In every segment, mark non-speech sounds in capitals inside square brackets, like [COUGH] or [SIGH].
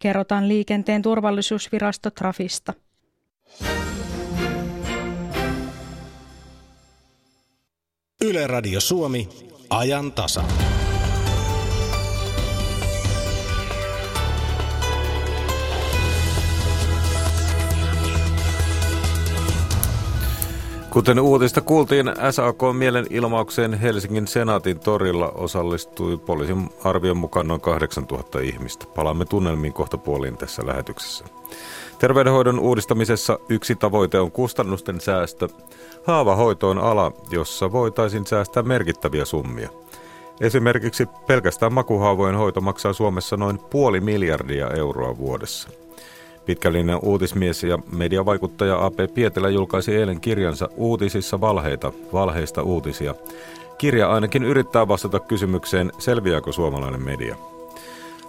kerrotaan liikenteen turvallisuusvirasto Trafista. Yle Radio Suomi, ajan tasa. Kuten uutista kuultiin, SAK mielenilmaukseen Helsingin senaatin torilla osallistui poliisin arvion mukaan noin 8000 ihmistä. Palaamme tunnelmiin kohta puoliin tässä lähetyksessä. Terveydenhoidon uudistamisessa yksi tavoite on kustannusten säästö. Haavahoito on ala, jossa voitaisiin säästää merkittäviä summia. Esimerkiksi pelkästään makuhaavojen hoito maksaa Suomessa noin puoli miljardia euroa vuodessa. Pitkällinen uutismies ja mediavaikuttaja AP Pietilä julkaisi eilen kirjansa Uutisissa valheita, valheista uutisia. Kirja ainakin yrittää vastata kysymykseen, selviääkö suomalainen media.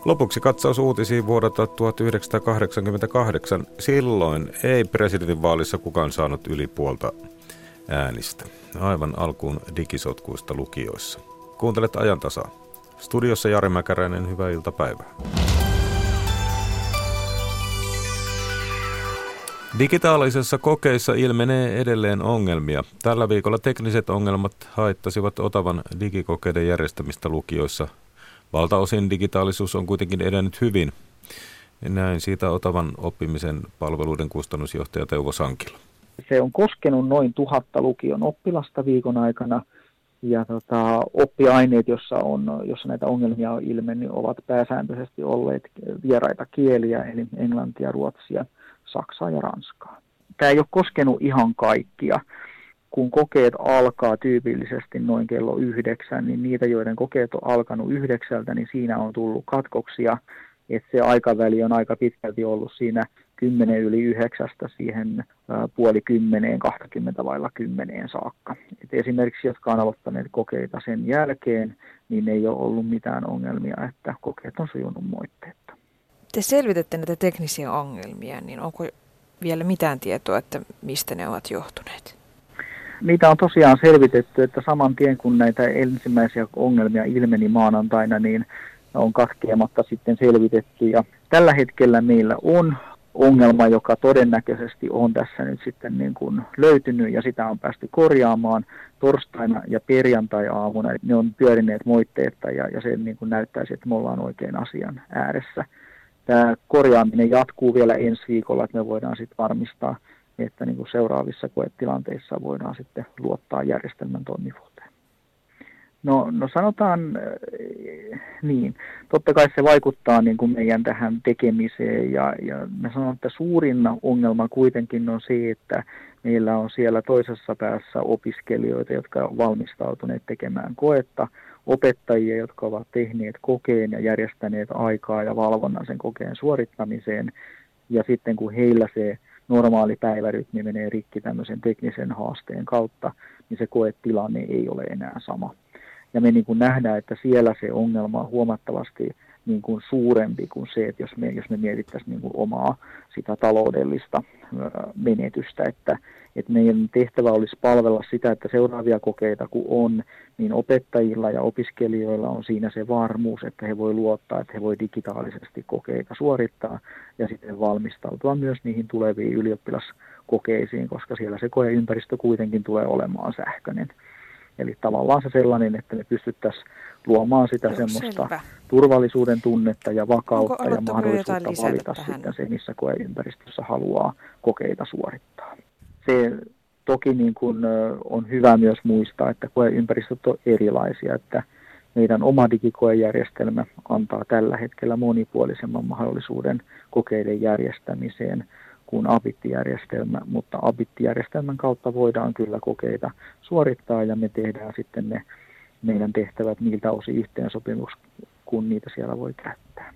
Lopuksi katsaus uutisiin vuodelta 1988. Silloin ei presidentinvaalissa kukaan saanut yli puolta äänistä. Aivan alkuun digisotkuista lukioissa. Kuuntelet ajan tasaa. Studiossa Jari Mäkäräinen, hyvää iltapäivää. Digitaalisessa kokeissa ilmenee edelleen ongelmia. Tällä viikolla tekniset ongelmat haittasivat Otavan digikokeiden järjestämistä lukioissa. Valtaosin digitaalisuus on kuitenkin edennyt hyvin. Näin siitä Otavan oppimisen palveluiden kustannusjohtaja Teuvo Sankila. Se on koskenut noin tuhatta lukion oppilasta viikon aikana ja tota, oppiaineet, jossa, on, jossa näitä ongelmia on ilmennyt, ovat pääsääntöisesti olleet vieraita kieliä, eli englantia, ruotsia – Saksaa ja Ranskaa. Tämä ei ole koskenut ihan kaikkia. Kun kokeet alkaa tyypillisesti noin kello yhdeksän, niin niitä, joiden kokeet on alkanut yhdeksältä, niin siinä on tullut katkoksia. Että se aikaväli on aika pitkälti ollut siinä 10 yli yhdeksästä siihen puoli kymmeneen, 20 vailla kymmeneen saakka. Et esimerkiksi jotka on aloittaneet kokeita sen jälkeen, niin ei ole ollut mitään ongelmia, että kokeet on sujunut moitteetta te selvitätte näitä teknisiä ongelmia, niin onko vielä mitään tietoa, että mistä ne ovat johtuneet? Niitä on tosiaan selvitetty, että saman tien kun näitä ensimmäisiä ongelmia ilmeni maanantaina, niin on katkeamatta sitten selvitetty. Ja tällä hetkellä meillä on ongelma, joka todennäköisesti on tässä nyt sitten niin kuin löytynyt ja sitä on päästy korjaamaan torstaina ja perjantai-aamuna. Ne on pyörineet moitteetta ja, ja se niin kuin näyttäisi, että me ollaan oikein asian ääressä tämä korjaaminen jatkuu vielä ensi viikolla, että me voidaan sitten varmistaa, että niin kuin seuraavissa koetilanteissa voidaan sitten luottaa järjestelmän toimivuuteen. No, no sanotaan äh, niin, totta kai se vaikuttaa niin kuin meidän tähän tekemiseen ja, ja mä sanon, että suurin ongelma kuitenkin on se, että meillä on siellä toisessa päässä opiskelijoita, jotka ovat valmistautuneet tekemään koetta, opettajia, jotka ovat tehneet kokeen ja järjestäneet aikaa ja valvonnan sen kokeen suorittamiseen. Ja sitten kun heillä se normaali päivärytmi menee rikki tämmöisen teknisen haasteen kautta, niin se koetilanne ei ole enää sama. Ja me niin kuin nähdään, että siellä se ongelma on huomattavasti niin kuin suurempi kuin se, että jos me, jos me mietittäisiin niin kuin omaa sitä taloudellista menetystä, että, että meidän tehtävä olisi palvella sitä, että seuraavia kokeita kun on, niin opettajilla ja opiskelijoilla on siinä se varmuus, että he voi luottaa, että he voi digitaalisesti kokeita suorittaa ja sitten valmistautua myös niihin tuleviin ylioppilaskokeisiin, koska siellä se koeympäristö kuitenkin tulee olemaan sähköinen. Eli tavallaan se sellainen, että me pystyttäisiin luomaan sitä Joo, semmoista selvä. turvallisuuden tunnetta ja vakautta ja mahdollisuutta valita tähän? sitten se, missä koeympäristössä haluaa kokeita suorittaa. Se toki niin kuin on hyvä myös muistaa, että koeympäristöt on erilaisia, että meidän oma digikoejärjestelmä antaa tällä hetkellä monipuolisemman mahdollisuuden kokeiden järjestämiseen kuin ABIT-järjestelmä, mutta ABIT-järjestelmän kautta voidaan kyllä kokeita suorittaa ja me tehdään sitten ne meidän tehtävät niiltä osin yhteensopimus, kun niitä siellä voi käyttää.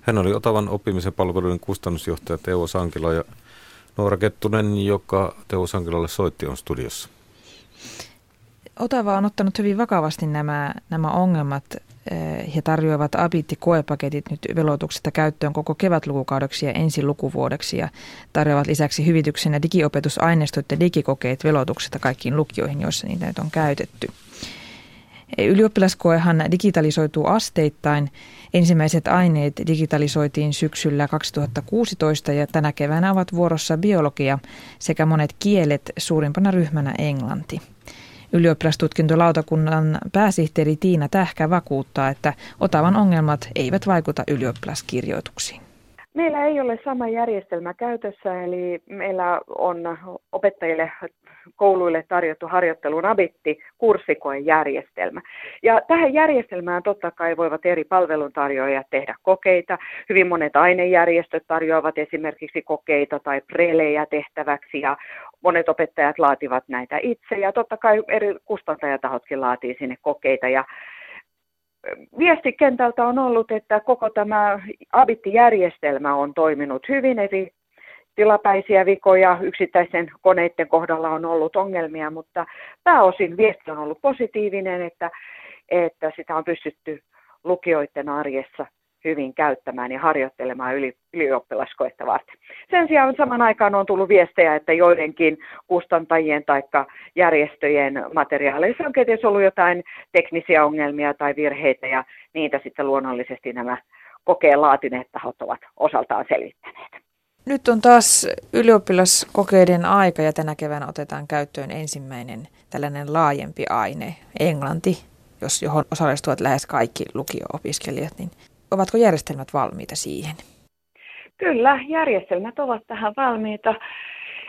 Hän oli Otavan oppimisen palveluiden kustannusjohtaja Teo Sankila ja Noora Kettunen, joka Teo Sankilalle soitti, on studiossa. Otava on ottanut hyvin vakavasti nämä, nämä ongelmat he tarjoavat abitti-koepaketit nyt velotuksesta käyttöön koko kevätlukukaudeksi ja ensi lukuvuodeksi ja tarjoavat lisäksi hyvityksenä digiopetusaineistot ja digikokeet velotuksesta kaikkiin lukioihin, joissa niitä nyt on käytetty. Ylioppilaskoehan digitalisoituu asteittain. Ensimmäiset aineet digitalisoitiin syksyllä 2016 ja tänä keväänä ovat vuorossa biologia sekä monet kielet suurimpana ryhmänä englanti. Ylioppilastutkintolautakunnan pääsihteeri Tiina Tähkä vakuuttaa, että Otavan ongelmat eivät vaikuta ylioppilaskirjoituksiin. Meillä ei ole sama järjestelmä käytössä, eli meillä on opettajille kouluille tarjottu harjoittelun abitti kurssikoejärjestelmä. Ja tähän järjestelmään totta kai voivat eri palveluntarjoajat tehdä kokeita. Hyvin monet ainejärjestöt tarjoavat esimerkiksi kokeita tai prelejä tehtäväksi ja monet opettajat laativat näitä itse ja totta kai eri kustantajatahotkin laatii sinne kokeita ja viesti kentältä on ollut, että koko tämä abittijärjestelmä on toiminut hyvin, eli tilapäisiä vikoja yksittäisen koneiden kohdalla on ollut ongelmia, mutta pääosin viesti on ollut positiivinen, että, että sitä on pystytty lukijoiden arjessa hyvin käyttämään ja harjoittelemaan yli, ylioppilaskoetta varten. Sen sijaan saman aikaan on tullut viestejä, että joidenkin kustantajien tai järjestöjen materiaaleissa on kenties ollut jotain teknisiä ongelmia tai virheitä ja niitä sitten luonnollisesti nämä kokeen laatineet tahot ovat osaltaan selvittäneet. Nyt on taas ylioppilaskokeiden aika ja tänä keväänä otetaan käyttöön ensimmäinen tällainen laajempi aine, englanti, jos johon osallistuvat lähes kaikki lukio-opiskelijat, niin Ovatko järjestelmät valmiita siihen? Kyllä, järjestelmät ovat tähän valmiita.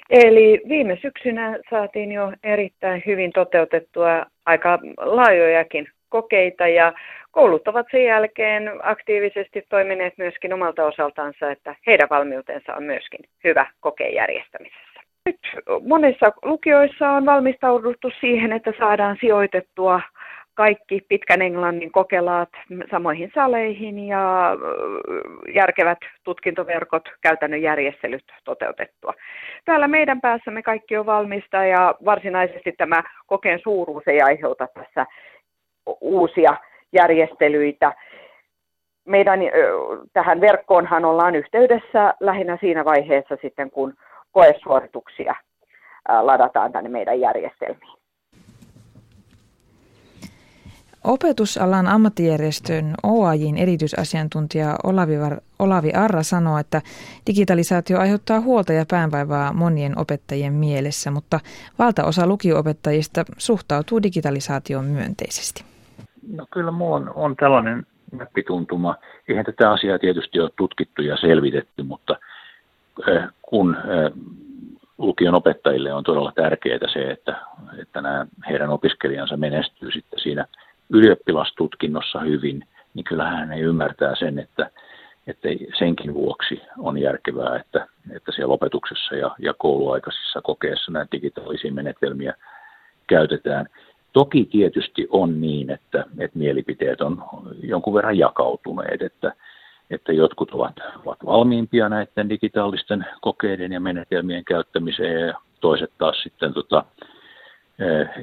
Eli viime syksynä saatiin jo erittäin hyvin toteutettua aika laajojakin kokeita ja koulut ovat sen jälkeen aktiivisesti toimineet myöskin omalta osaltansa, että heidän valmiutensa on myöskin hyvä kokeen järjestämisessä. Nyt monissa lukioissa on valmistauduttu siihen, että saadaan sijoitettua kaikki pitkän englannin kokelaat samoihin saleihin ja järkevät tutkintoverkot, käytännön järjestelyt toteutettua. Täällä meidän päässämme kaikki on valmista ja varsinaisesti tämä kokeen suuruus ei aiheuta tässä uusia järjestelyitä. Meidän tähän verkkoonhan ollaan yhteydessä lähinnä siinä vaiheessa sitten, kun koesuorituksia ladataan tänne meidän järjestelmiin. Opetusalan ammattijärjestön OAJin erityisasiantuntija Olavi, Olavi Arra sanoo, että digitalisaatio aiheuttaa huolta ja päänvaivaa monien opettajien mielessä, mutta valtaosa lukioopettajista suhtautuu digitalisaatioon myönteisesti. No kyllä minulla on, on tällainen näppituntuma. Eihän tätä asiaa tietysti ole tutkittu ja selvitetty, mutta kun lukion opettajille on todella tärkeää se, että, että nämä heidän opiskelijansa menestyy sitten siinä – ylioppilastutkinnossa hyvin, niin kyllähän he ymmärtää sen, että, että senkin vuoksi on järkevää, että, että siellä opetuksessa ja, ja kouluaikaisissa kokeissa näitä digitaalisia menetelmiä käytetään. Toki tietysti on niin, että, että mielipiteet on jonkun verran jakautuneet, että, että jotkut ovat, ovat valmiimpia näiden digitaalisten kokeiden ja menetelmien käyttämiseen ja toiset taas sitten tota,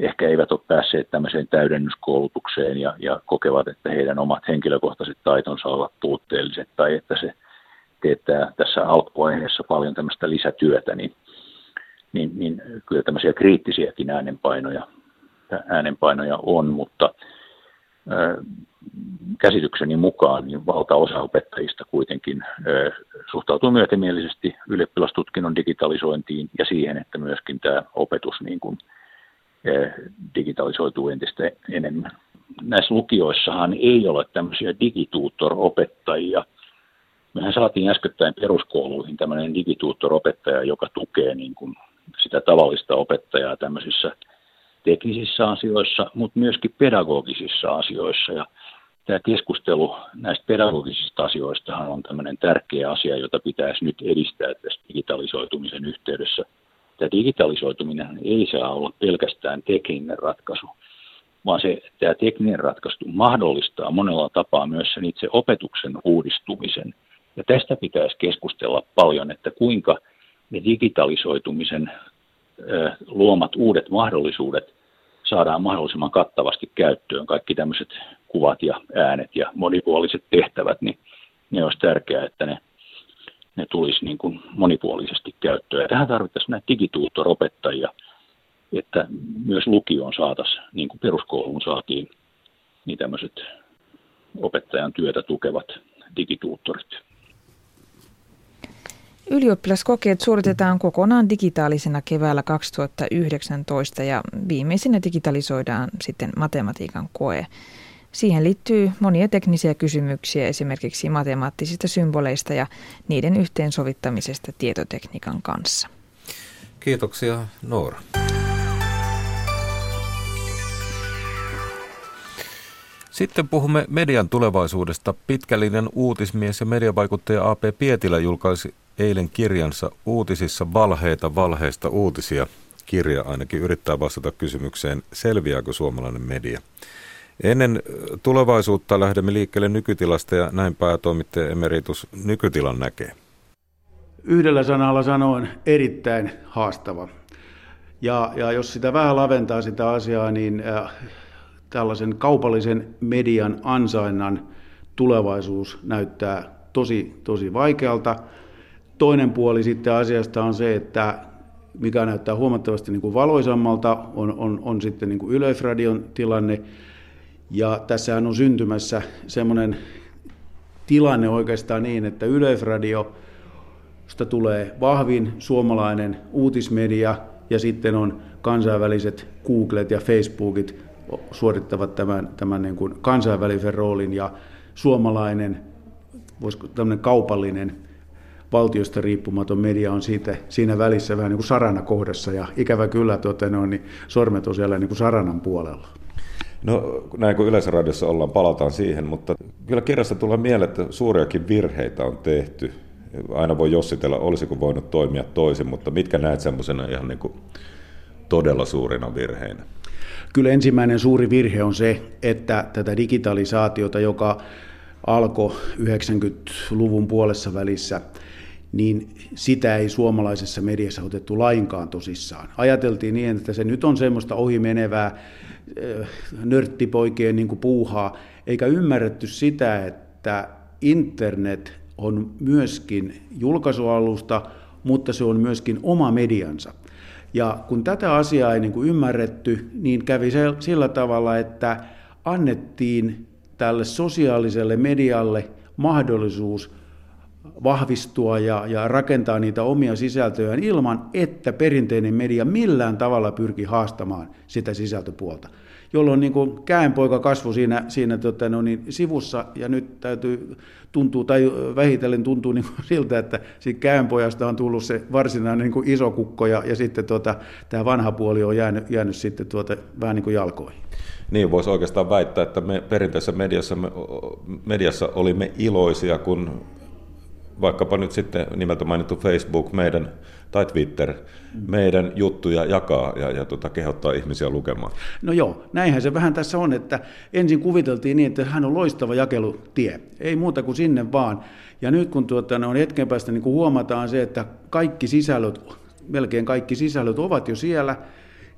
ehkä eivät ole päässeet tämmöiseen täydennyskoulutukseen ja, ja kokevat, että heidän omat henkilökohtaiset taitonsa ovat puutteelliset tai että se teettää tässä alkuvaiheessa paljon tämmöistä lisätyötä, niin, niin, niin kyllä tämmöisiä kriittisiäkin äänenpainoja, äänenpainoja on, mutta ää, käsitykseni mukaan niin valtaosa opettajista kuitenkin ää, suhtautuu myötämielisesti ylioppilastutkinnon digitalisointiin ja siihen, että myöskin tämä opetus niin kuin, digitalisoituu entistä enemmän. Näissä lukioissahan ei ole tämmöisiä digituutor-opettajia. Mehän saatiin äskettäin peruskouluihin tämmöinen digituutor-opettaja, joka tukee niin kuin sitä tavallista opettajaa tämmöisissä teknisissä asioissa, mutta myöskin pedagogisissa asioissa. Ja tämä keskustelu näistä pedagogisista asioista on tämmöinen tärkeä asia, jota pitäisi nyt edistää tässä digitalisoitumisen yhteydessä – Tämä digitalisoituminen ei saa olla pelkästään tekninen ratkaisu, vaan se, tämä tekninen ratkaisu mahdollistaa monella tapaa myös sen itse opetuksen uudistumisen. Ja tästä pitäisi keskustella paljon, että kuinka ne digitalisoitumisen luomat uudet mahdollisuudet saadaan mahdollisimman kattavasti käyttöön. Kaikki tämmöiset kuvat ja äänet ja monipuoliset tehtävät, niin ne olisi tärkeää, että ne ne tulisi niin kuin monipuolisesti käyttöön. Ja tähän tarvittaisiin näitä digituutoropettajia, että myös lukioon saataisiin, niin kuin peruskouluun saatiin niin tämmöiset opettajan työtä tukevat digituuttorit. Ylioppilaskokeet suoritetaan kokonaan digitaalisena keväällä 2019 ja viimeisenä digitalisoidaan sitten matematiikan koe. Siihen liittyy monia teknisiä kysymyksiä esimerkiksi matemaattisista symboleista ja niiden yhteensovittamisesta tietotekniikan kanssa. Kiitoksia Noora. Sitten puhumme median tulevaisuudesta. Pitkällinen uutismies ja mediavaikuttaja AP Pietilä julkaisi eilen kirjansa Uutisissa valheita valheista uutisia. Kirja ainakin yrittää vastata kysymykseen, selviääkö suomalainen media. Ennen tulevaisuutta lähdemme liikkeelle nykytilasta ja näin päätoimittaja Emeritus nykytilan näkee. Yhdellä sanalla sanoen erittäin haastava. Ja, ja jos sitä vähän laventaa sitä asiaa, niin äh, tällaisen kaupallisen median ansainnan tulevaisuus näyttää tosi, tosi vaikealta. Toinen puoli sitten asiasta on se, että mikä näyttää huomattavasti niin kuin valoisammalta, on, on, on sitten niin kuin Yleisradion tilanne. Ja tässähän on syntymässä semmoinen tilanne oikeastaan niin, että Yleisradio tulee vahvin suomalainen uutismedia ja sitten on kansainväliset Googlet ja Facebookit suorittavat tämän, tämän niin kuin kansainvälisen roolin ja suomalainen, voisiko tämmöinen kaupallinen valtiosta riippumaton media on siitä, siinä välissä vähän niin kuin sarana kohdassa ja ikävä kyllä tuota, no, niin sormet on siellä niin kuin saranan puolella. No näin kuin Yleisradiossa ollaan, palataan siihen, mutta kyllä kirjassa tulee mieleen, että suuriakin virheitä on tehty. Aina voi jossitella, olisiko voinut toimia toisin, mutta mitkä näet semmoisena ihan niin kuin todella suurina virheinä? Kyllä ensimmäinen suuri virhe on se, että tätä digitalisaatiota, joka alkoi 90-luvun puolessa välissä, niin sitä ei suomalaisessa mediassa otettu lainkaan tosissaan. Ajateltiin niin, että se nyt on semmoista ohimenevää nörttipoikien niin puuhaa, eikä ymmärretty sitä, että internet on myöskin julkaisualusta, mutta se on myöskin oma mediansa. Ja kun tätä asiaa ei niin kuin ymmärretty, niin kävi se sillä tavalla, että annettiin tälle sosiaaliselle medialle mahdollisuus vahvistua ja, ja rakentaa niitä omia sisältöjään ilman, että perinteinen media millään tavalla pyrki haastamaan sitä sisältöpuolta jolloin niin kuin käenpoika kasvoi siinä, siinä tota, no niin, sivussa, ja nyt täytyy tuntuu, tai vähitellen tuntuu niin kuin siltä, että siitä käenpojasta on tullut se varsinainen niin kuin iso kukko, ja, ja sitten tuota, tämä vanha puoli on jäänyt, jäänyt sitten tuota, vähän niin kuin jalkoihin. Niin, voisi oikeastaan väittää, että me perinteisessä mediassa, me, mediassa olimme iloisia, kun vaikkapa nyt sitten nimeltä mainittu Facebook meidän tai Twitter meidän juttuja jakaa ja, ja tota, kehottaa ihmisiä lukemaan. No joo, näinhän se vähän tässä on, että ensin kuviteltiin niin, että hän on loistava jakelutie, ei muuta kuin sinne vaan. Ja nyt kun tuota, on hetken päästä niin kuin huomataan se, että kaikki sisällöt, melkein kaikki sisällöt ovat jo siellä,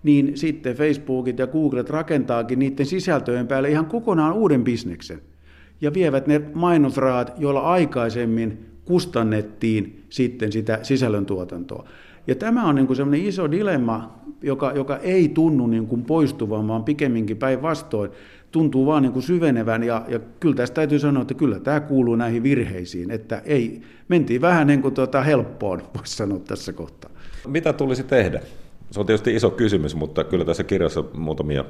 niin sitten Facebookit ja Googlet rakentaakin niiden sisältöjen päälle ihan kokonaan uuden bisneksen. Ja vievät ne mainosraat, joilla aikaisemmin kustannettiin sitten sitä sisällöntuotantoa. Ja tämä on niin sellainen iso dilemma, joka, joka ei tunnu niin kuin poistuvan, vaan pikemminkin päinvastoin tuntuu vaan niin kuin syvenevän. Ja, ja kyllä tästä täytyy sanoa, että kyllä tämä kuuluu näihin virheisiin, että ei, mentiin vähän niin kuin tuota helppoon, voisi sanoa tässä kohtaa. Mitä tulisi tehdä? Se on tietysti iso kysymys, mutta kyllä tässä kirjassa muutamia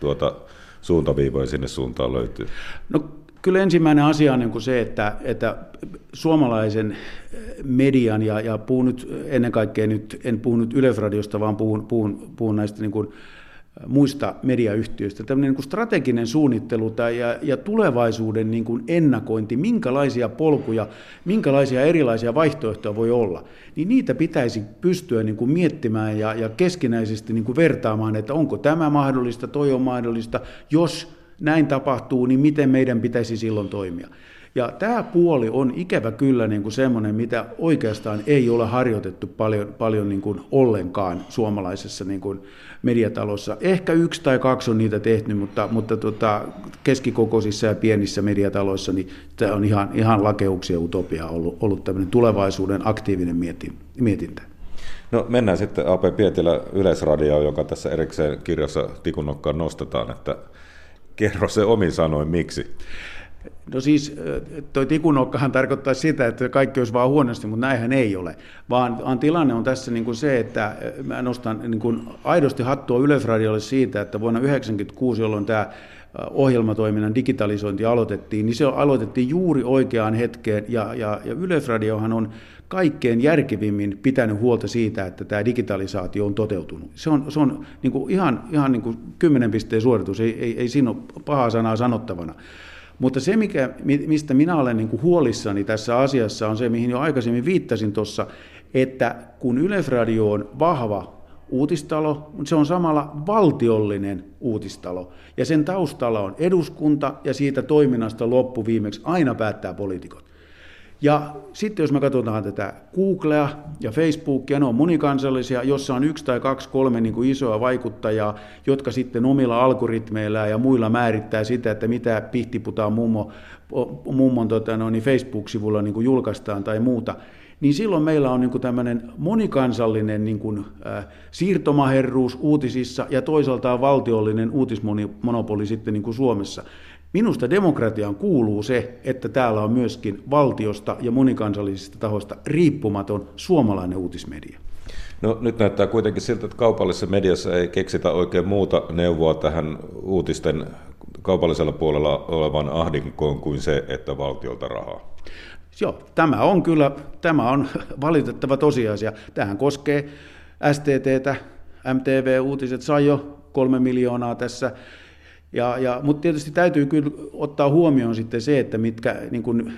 tuota, suuntaviivoja sinne suuntaan löytyy. No Kyllä ensimmäinen asia on niin kuin se, että, että suomalaisen median, ja, ja puhun nyt ennen kaikkea nyt, en puhu nyt Yleisradiosta, vaan puhun, puhun, puhun näistä niin kuin muista mediayhtiöistä. Tämmöinen niin kuin strateginen suunnittelu tai, ja, ja tulevaisuuden niin kuin ennakointi, minkälaisia polkuja, minkälaisia erilaisia vaihtoehtoja voi olla, niin niitä pitäisi pystyä niin kuin miettimään ja, ja keskinäisesti niin kuin vertaamaan, että onko tämä mahdollista, toi on mahdollista, jos näin tapahtuu, niin miten meidän pitäisi silloin toimia. Ja tämä puoli on ikävä kyllä niin kuin semmoinen, mitä oikeastaan ei ole harjoitettu paljon, paljon niin kuin ollenkaan suomalaisessa niin kuin mediatalossa. Ehkä yksi tai kaksi on niitä tehty, mutta, mutta tota, keskikokoisissa ja pienissä mediataloissa niin tämä on ihan, ihan lakeuksia utopia ollut, ollut tämmöinen tulevaisuuden aktiivinen mietintä. No mennään sitten AP Pietilä Yleisradioon, joka tässä erikseen kirjassa tikunnokkaan nostetaan, että kerro se omin sanoin, miksi. No siis toi tikunokkahan tarkoittaa sitä, että kaikki olisi vaan huonosti, mutta näinhän ei ole. Vaan, tilanne on tässä niin kuin se, että mä nostan niin kuin aidosti hattua Yleisradiolle siitä, että vuonna 1996, jolloin tämä ohjelmatoiminnan digitalisointi aloitettiin, niin se aloitettiin juuri oikeaan hetkeen, ja, ja, ja Yleisradiohan on kaikkein järkevimmin pitänyt huolta siitä, että tämä digitalisaatio on toteutunut. Se on, se on niin kuin ihan, ihan niin kuin kymmenen pisteen suoritus, ei, ei, ei siinä ole pahaa sanaa sanottavana. Mutta se, mikä, mistä minä olen niin kuin huolissani tässä asiassa, on se, mihin jo aikaisemmin viittasin tuossa, että kun Yleisradio on vahva uutistalo, mutta se on samalla valtiollinen uutistalo. Ja sen taustalla on eduskunta ja siitä toiminnasta loppuviimeksi aina päättää poliitikot. Ja sitten jos me katsotaan tätä Googlea ja Facebookia, ne on monikansallisia, jossa on yksi tai kaksi, kolme niin kuin isoa vaikuttajaa, jotka sitten omilla algoritmeilla ja muilla määrittää sitä, että mitä pihtiputaan mummo, mummon tota, no, niin Facebook-sivulla niin kuin julkaistaan tai muuta niin silloin meillä on niin tämmöinen monikansallinen niin kuin, äh, siirtomaherruus uutisissa ja toisaalta valtiollinen uutismonopoli sitten niin kuin Suomessa. Minusta demokratiaan kuuluu se, että täällä on myöskin valtiosta ja monikansallisista tahoista riippumaton suomalainen uutismedia. No nyt näyttää kuitenkin siltä, että kaupallisessa mediassa ei keksitä oikein muuta neuvoa tähän uutisten kaupallisella puolella olevan ahdinkoon kuin se, että valtiolta rahaa. Joo, tämä on kyllä, tämä on [LAUGHS] valitettava tosiasia. Tähän koskee STTtä, MTV-uutiset sai jo kolme miljoonaa tässä ja, ja, mutta tietysti täytyy kyllä ottaa huomioon sitten se, että mitkä niin kuin,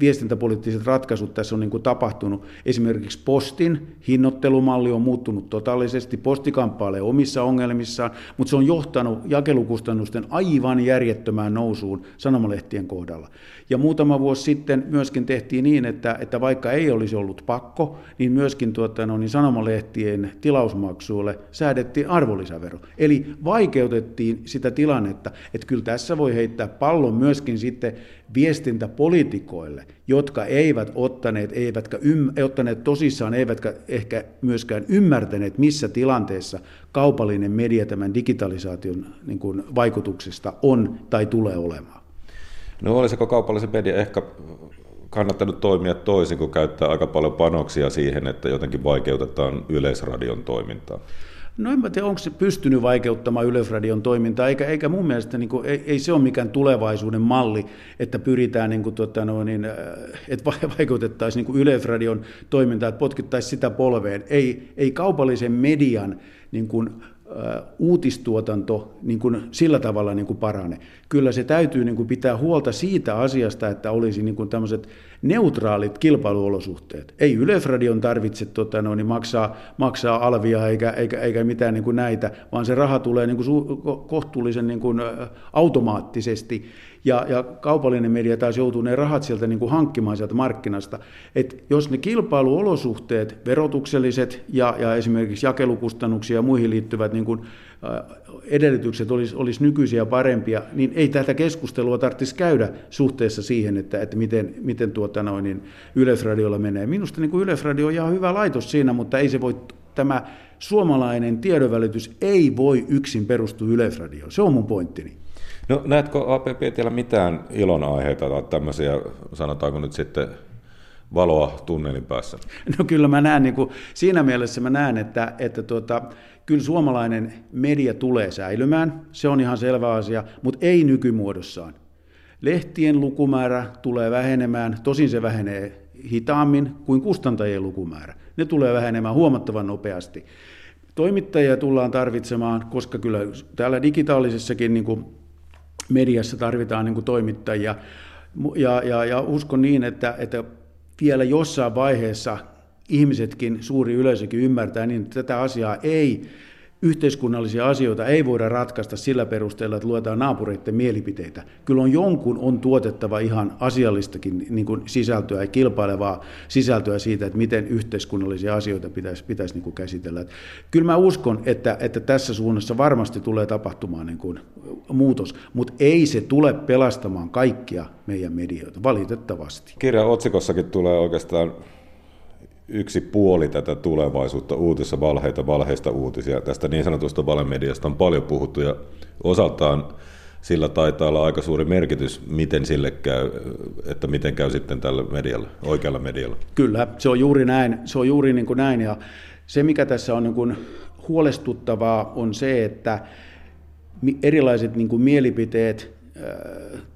viestintäpoliittiset ratkaisut tässä on niin kuin tapahtunut. Esimerkiksi postin hinnoittelumalli on muuttunut totaalisesti, posti kamppailee omissa ongelmissaan, mutta se on johtanut jakelukustannusten aivan järjettömään nousuun sanomalehtien kohdalla. Ja muutama vuosi sitten myöskin tehtiin niin, että, että vaikka ei olisi ollut pakko, niin myöskin tuota, no, niin sanomalehtien tilausmaksuille säädettiin arvonlisävero. Eli vaikeutettiin sitä tilannetta, että kyllä tässä voi heittää pallon myöskin sitten viestintäpolitikoille, jotka eivät ottaneet, eivätkä ym, ottaneet tosissaan, eivätkä ehkä myöskään ymmärtäneet, missä tilanteessa kaupallinen media tämän digitalisaation niin kuin, vaikutuksesta on tai tulee olemaan. No olisiko kaupallisen media ehkä kannattanut toimia toisin, kun käyttää aika paljon panoksia siihen, että jotenkin vaikeutetaan yleisradion toimintaa? No en mä tiedä, onko se pystynyt vaikeuttamaan Yleisradion toimintaa, eikä, eikä mun mielestä niin kuin, ei, ei se ole mikään tulevaisuuden malli, että pyritään, niin kuin, tuota, no, niin, äh, että [LAUGHS] vaikeutettaisiin niin Yleisradion toimintaa, että potkittaisiin sitä polveen. Ei, ei kaupallisen median niin kuin, uutistuotanto niin kuin sillä tavalla niin kuin parane. Kyllä se täytyy niin kuin pitää huolta siitä asiasta, että olisi niin kuin tämmöiset neutraalit kilpailuolosuhteet. Ei Yleisradion tarvitse tota, no, niin maksaa, maksaa alvia eikä, eikä, eikä mitään niin kuin näitä, vaan se raha tulee niin kuin su- kohtuullisen niin kuin, automaattisesti ja, ja kaupallinen media taas joutuu ne rahat sieltä niin kuin hankkimaan sieltä markkinasta. Et jos ne kilpailuolosuhteet, verotukselliset ja, ja esimerkiksi jakelukustannuksia ja muihin liittyvät niin kuin, edellytykset olisi, olisi nykyisiä parempia, niin ei tätä keskustelua tarvitsisi käydä suhteessa siihen, että, että miten, miten tuota noin, niin Yleisradiolla menee. Minusta niin kuin Yleisradio on ihan hyvä laitos siinä, mutta ei se voi, tämä suomalainen tiedonvälitys ei voi yksin perustua Yleisradioon. Se on mun pointtini. No näetkö APP mitään ilonaiheita tai tämmöisiä, sanotaanko nyt sitten valoa tunnelin päässä? No kyllä mä näen, niin kuin, siinä mielessä mä näen, että, että tuota, kyllä suomalainen media tulee säilymään, se on ihan selvä asia, mutta ei nykymuodossaan. Lehtien lukumäärä tulee vähenemään, tosin se vähenee hitaammin kuin kustantajien lukumäärä. Ne tulee vähenemään huomattavan nopeasti. Toimittajia tullaan tarvitsemaan, koska kyllä täällä digitaalisessakin niin kuin mediassa tarvitaan niin kuin toimittajia. Ja, ja, ja uskon niin, että, että vielä jossain vaiheessa ihmisetkin, suuri yleisökin ymmärtää niin, tätä asiaa ei yhteiskunnallisia asioita ei voida ratkaista sillä perusteella, että luetaan naapureiden mielipiteitä. Kyllä on jonkun on tuotettava ihan asiallistakin niin kuin sisältöä ja kilpailevaa sisältöä siitä, että miten yhteiskunnallisia asioita pitäisi, pitäisi niin kuin käsitellä. Että kyllä mä uskon, että, että tässä suunnassa varmasti tulee tapahtumaan niin kuin muutos, mutta ei se tule pelastamaan kaikkia meidän medioita, valitettavasti. Kirjan otsikossakin tulee oikeastaan yksi puoli tätä tulevaisuutta uutissa valheita, valheista uutisia. Tästä niin sanotusta valemediasta on paljon puhuttu ja osaltaan sillä taitaa olla aika suuri merkitys, miten sille käy, että miten käy sitten tällä medialla, oikealla medialla. Kyllä, se on juuri näin. Se on juuri niin kuin näin ja se, mikä tässä on niin kuin huolestuttavaa, on se, että erilaiset niin kuin mielipiteet,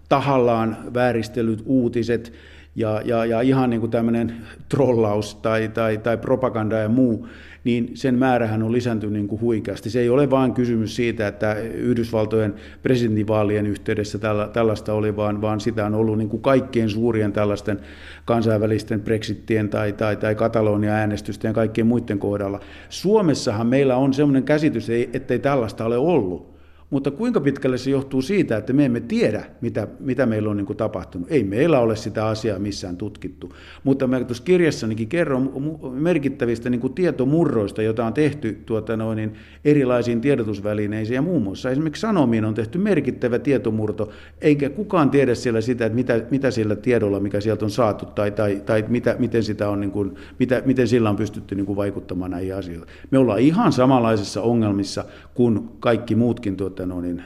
tahallaan vääristelyt, uutiset ja, ja, ja ihan niin kuin tämmöinen trollaus tai, tai, tai propaganda ja muu, niin sen määrähän on lisääntynyt niin kuin huikeasti. Se ei ole vain kysymys siitä, että Yhdysvaltojen presidentinvaalien yhteydessä tällä, tällaista oli, vaan, vaan sitä on ollut niin kuin kaikkien suurien tällaisten kansainvälisten Brexitien tai, tai, tai Katalonia-äänestysten ja kaikkien muiden kohdalla. Suomessahan meillä on sellainen käsitys, ettei tällaista ole ollut. Mutta kuinka pitkälle se johtuu siitä, että me emme tiedä, mitä, mitä meillä on niin kuin tapahtunut. Ei meillä ole sitä asiaa missään tutkittu. Mutta mä tuossa kirjassanikin kerron merkittävistä niin kuin tietomurroista, joita on tehty tuota noin, niin erilaisiin tiedotusvälineisiin. Ja muun muassa esimerkiksi Sanomiin on tehty merkittävä tietomurto, eikä kukaan tiedä siellä sitä, että mitä, mitä sillä tiedolla, mikä sieltä on saatu, tai, tai, tai mitä, miten, sitä on, niin kuin, mitä, miten sillä on pystytty niin kuin vaikuttamaan näihin asioihin. Me ollaan ihan samanlaisissa ongelmissa kuin kaikki muutkin tuota, tuota, no niin,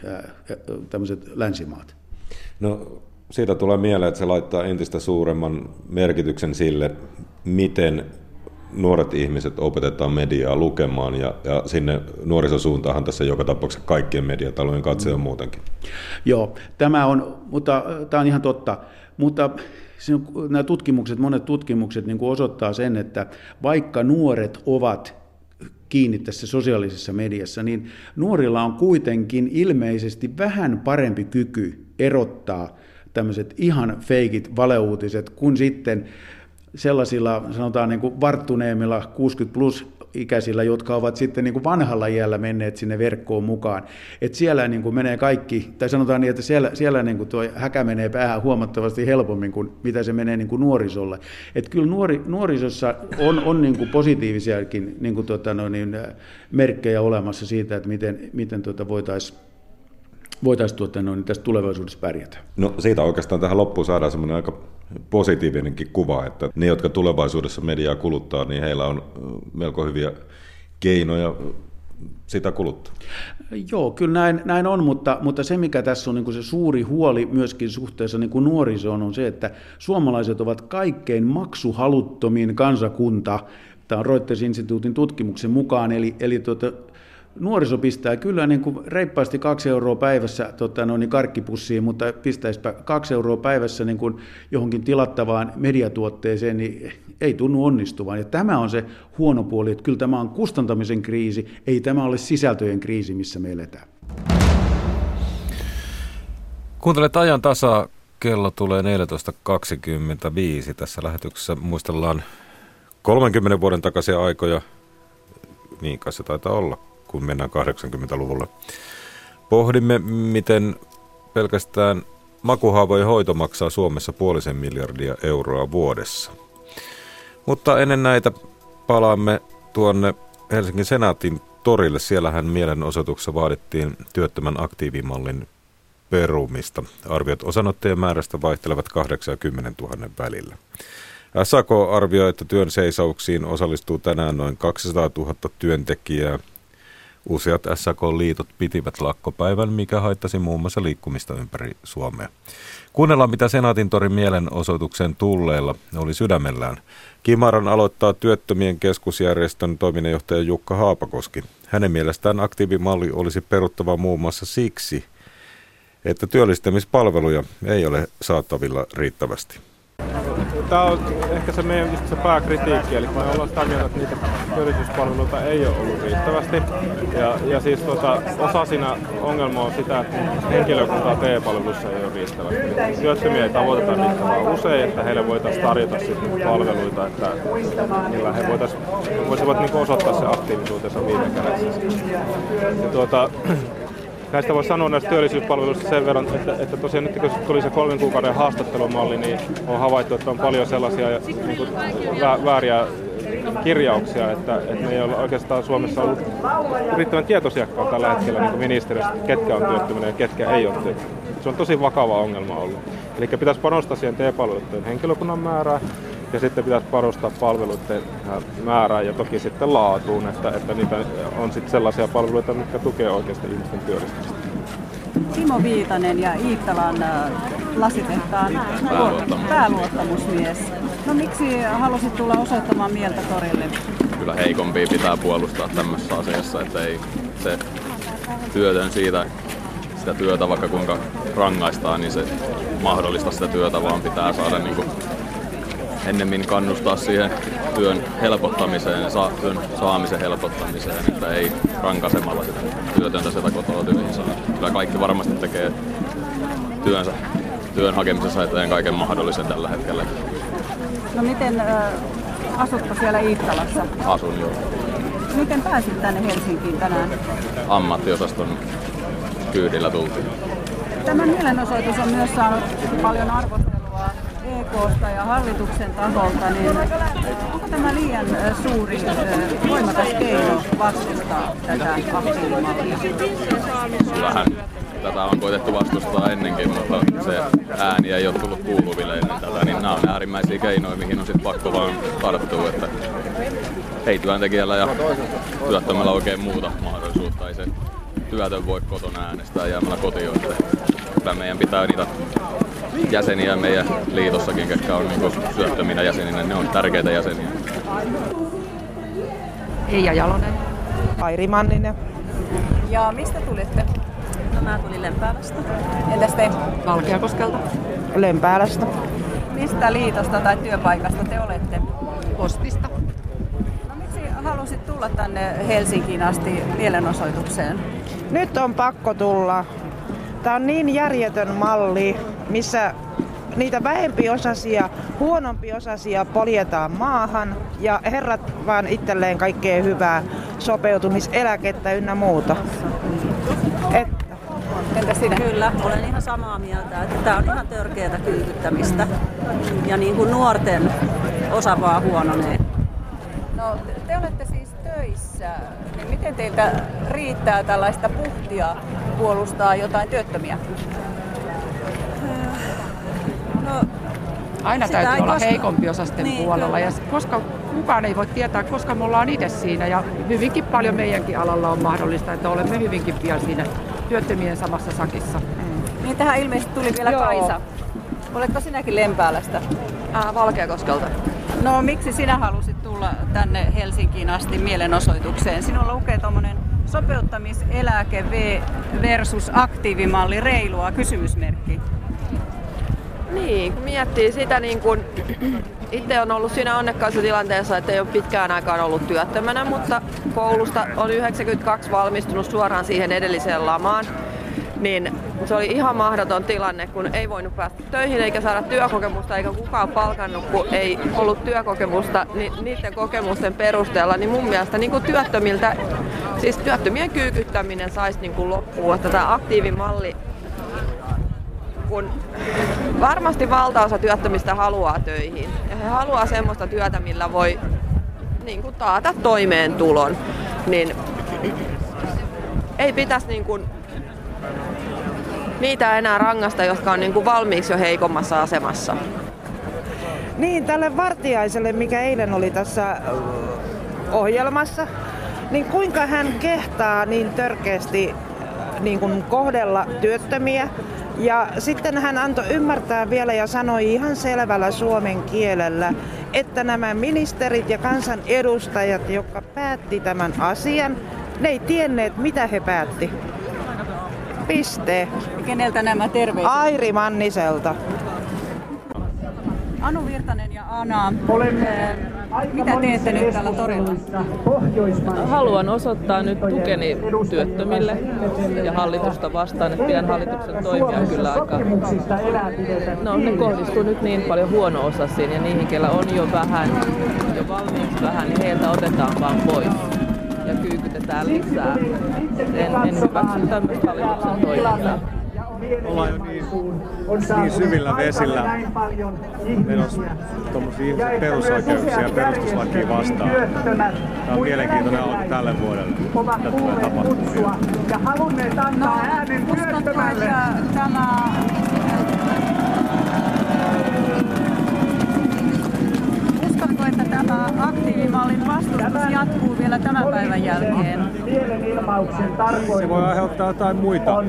tämmöiset länsimaat. No siitä tulee mieleen, että se laittaa entistä suuremman merkityksen sille, miten nuoret ihmiset opetetaan mediaa lukemaan ja, ja sinne nuorisosuuntahan tässä joka tapauksessa kaikkien mediatalojen katse on muutenkin. Joo, tämä on, mutta tämä on ihan totta, mutta nämä tutkimukset, monet tutkimukset niin kuin osoittaa sen, että vaikka nuoret ovat kiinni tässä sosiaalisessa mediassa, niin nuorilla on kuitenkin ilmeisesti vähän parempi kyky erottaa tämmöiset ihan feikit valeuutiset kuin sitten sellaisilla, sanotaan niin kuin varttuneemmilla 60 plus ikäisillä, jotka ovat sitten niin kuin vanhalla iällä menneet sinne verkkoon mukaan. Et siellä niin kuin menee kaikki, tai sanotaan niin, että siellä, siellä niin kuin tuo häkä menee päähän huomattavasti helpommin kuin mitä se menee niin kuin nuorisolle. Et kyllä nuori, nuorisossa on, on niin kuin positiivisiakin niin kuin tuota, no niin, merkkejä olemassa siitä, että miten, miten tuota voitaisiin voitaisiin tuota, no, niin tästä tulevaisuudessa pärjätä. No siitä oikeastaan tähän loppuun saadaan semmoinen aika positiivinenkin kuva, että ne, jotka tulevaisuudessa mediaa kuluttaa, niin heillä on melko hyviä keinoja sitä kuluttaa. Joo, kyllä näin, näin on, mutta, mutta se mikä tässä on niin kuin se suuri huoli myöskin suhteessa niin kuin nuorisoon on se, että suomalaiset ovat kaikkein maksuhaluttomin kansakunta, tämä on Reuters-instituutin tutkimuksen mukaan, eli, eli tuota, nuoriso pistää kyllä niin kuin reippaasti kaksi euroa päivässä tota, no, niin karkkipussiin, mutta pistäisipä kaksi euroa päivässä niin kuin johonkin tilattavaan mediatuotteeseen, niin ei tunnu onnistuvan. Ja tämä on se huono puoli, että kyllä tämä on kustantamisen kriisi, ei tämä ole sisältöjen kriisi, missä me eletään. Kuuntelet ajan tasa, kello tulee 14.25. Tässä lähetyksessä muistellaan 30 vuoden takaisia aikoja, niin kai se taitaa olla, kun mennään 80-luvulle. Pohdimme, miten pelkästään makuhaavojen hoito maksaa Suomessa puolisen miljardia euroa vuodessa. Mutta ennen näitä palaamme tuonne Helsingin senaatin torille. Siellähän mielenosoituksessa vaadittiin työttömän aktiivimallin perumista. Arviot osanottajien määrästä vaihtelevat 80 000 välillä. SAK arvioi, että työn seisauksiin osallistuu tänään noin 200 000 työntekijää Useat SAK-liitot pitivät lakkopäivän, mikä haittasi muun muassa liikkumista ympäri Suomea. Kuunnellaan, mitä Senaatin torin mielenosoituksen tulleilla oli sydämellään. Kimaran aloittaa työttömien keskusjärjestön toiminnanjohtaja Jukka Haapakoski. Hänen mielestään aktiivimalli olisi peruttava muun muassa siksi, että työllistämispalveluja ei ole saatavilla riittävästi tämä on ehkä se meidän just se pääkritiikki, eli me ollaan sitä mieltä, että niitä työllisyyspalveluita ei ole ollut riittävästi. Ja, ja siis tuota, osa siinä ongelma on sitä, että henkilökuntaa TE-palveluissa ei ole riittävästi. Työttömiä ei tavoiteta riittävän usein, että heille voitaisiin tarjota sitten palveluita, että millä he voisivat niin osoittaa se aktiivisuutensa viime kädessä. Ja tuota, Näistä voisi sanoa näistä työllisyyspalveluista sen verran, että, että tosiaan nyt kun tuli se kolmen kuukauden haastattelumalli, niin on havaittu, että on paljon sellaisia niin kuin, vääriä kirjauksia, että, että ne ei ole oikeastaan Suomessa ollut riittävän tietoisiakaan tällä hetkellä niin ministeriössä, ketkä on työttömänä ja ketkä ei ole työttömänä. Se on tosi vakava ongelma ollut. Eli pitäisi panostaa siihen TE-palveluiden henkilökunnan määrää ja sitten pitäisi panostaa palveluiden määrään ja toki sitten laatuun, että, että niitä on sitten sellaisia palveluita, mitkä tukevat oikeasti ihmisten työllistymistä. Timo Viitanen ja Iittalan äh, lasitehtaan pääluottamus. pääluottamusmies. No miksi halusit tulla osoittamaan mieltä torille? Kyllä heikompia pitää puolustaa tämmöisessä asiassa, että ei se työtön siitä sitä työtä, vaikka kuinka rangaistaan, niin se mahdollista sitä työtä vaan pitää saada niin kuin ennemmin kannustaa siihen työn helpottamiseen ja sa- työn saamisen helpottamiseen, että ei rankaisemalla sitä työtöntä sitä kotoa työhön saa. Kyllä kaikki varmasti tekee työnsä, työn hakemisessa eteen kaiken mahdollisen tällä hetkellä. No miten äh, asutko siellä Iittalassa? Asun jo Miten pääsit tänne Helsinkiin tänään? ammattiosaston kyydillä tultiin. Tämä mielenosoitus on myös saanut paljon arvostelua EKsta ja hallituksen taholta, niin onko tämä liian äh, suuri äh, voimakas keino vastustaa tätä aktiivimallia? Tätä on koitettu vastustaa ennenkin, mutta se ääni ei ole tullut kuuluville ennen tätä, niin nämä on äärimmäisiä keinoja, mihin on sitten pakko vaan tarttua, että ei työntekijällä ja työttömällä oikein muuta mahdollisuutta, ei se työtön voi kotona äänestää jäämällä kotiin, että meidän pitää niitä jäseniä meidän liitossakin, ketkä on niin syöttöminä jäseninä, ne on tärkeitä jäseniä. Eija Jalonen. Airi Manninen. Ja mistä tulitte? No, mä tulin Lempäälästä. Entäs te? Valkeakoskelta. Lempäälästä. Mistä liitosta tai työpaikasta te olette? Postista. No miksi halusit tulla tänne Helsinkiin asti mielenosoitukseen? Nyt on pakko tulla. Tämä on niin järjetön malli, missä niitä vähempiosaisia, huonompiosaisia poljetaan maahan ja herrat vaan itselleen kaikkea hyvää sopeutumiseläkettä ynnä muuta. Et, Entä sinä? Kyllä, olen ihan samaa mieltä, että tämä on ihan törkeätä kyykyttämistä. Ja niin kuin nuorten osa vaan huononee. No, te olette siis töissä. Niin miten teiltä riittää tällaista puhtia puolustaa jotain työttömiä? Aina Sitä täytyy olla koska- heikompi osasten Niin, puolella, ja kyllä. koska kukaan ei voi tietää, koska me ollaan itse siinä, ja hyvinkin paljon meidänkin alalla on mahdollista, että olemme hyvinkin pian siinä työttömien samassa sakissa. Niin tähän ilmeisesti tuli vielä Joo. Kaisa. Oletko sinäkin Lempäälästä? Ää, Valkeakoskelta. No miksi sinä halusit tulla tänne Helsinkiin asti mielenosoitukseen? Sinulla lukee tuommoinen sopeuttamiseläke versus aktiivimalli reilua kysymysmerkki. Niin, kun miettii sitä, niin kun itse on ollut siinä onnekkaassa tilanteessa, että ei ole pitkään aikaan ollut työttömänä, mutta koulusta on 92 valmistunut suoraan siihen edelliseen lamaan. Niin se oli ihan mahdoton tilanne, kun ei voinut päästä töihin eikä saada työkokemusta eikä kukaan palkannut, kun ei ollut työkokemusta niin niiden kokemusten perusteella. Niin mun mielestä niin kuin työttömiltä, siis työttömien kyykyttäminen saisi niin kuin loppua, tämä aktiivimalli kun varmasti valtaosa työttömistä haluaa töihin. Ja he haluaa semmoista työtä, millä voi niin kuin, taata toimeentulon. Niin ei pitäisi niin kuin, niitä enää rangasta, jotka on niin kuin, valmiiksi jo heikommassa asemassa. Niin, tälle vartiaiselle, mikä eilen oli tässä ö, ohjelmassa, niin kuinka hän kehtaa niin törkeästi ö, niin kuin kohdella työttömiä. Ja sitten hän antoi ymmärtää vielä ja sanoi ihan selvällä suomen kielellä, että nämä ministerit ja kansanedustajat, jotka päätti tämän asian, ne ei tienneet, mitä he päätti. Piste. Keneltä nämä terveiset? Airi Manniselta. Anu Virtanen ja Ana, eh, mitä teette nyt tällä torilla? Haluan osoittaa nyt tukeni työttömille ja hallitusta vastaan, että pidän hallituksen toimia kyllä aika... No ne kohdistuu nyt niin paljon huono-osaisiin ja niihin, kellä on jo vähän, jo valmiiksi vähän, niin heiltä otetaan vaan pois ja kyykytetään lisää. En, en hyväksy tämmöistä hallituksen toimintaa. Ollaan jo niin, niin syvillä vesillä. menossa tuommoisia ihmisen perusoikeuksia ja perustuslakia vastaan. Tämä on mielenkiintoinen alku tälle vuodelle, mitä tulee tapahtumaan. No, uskotko, että tämä Uskotko, että tämä aktiivimallin vastustus jatkuu vielä tämän päivän jälkeen. Se voi aiheuttaa jotain muita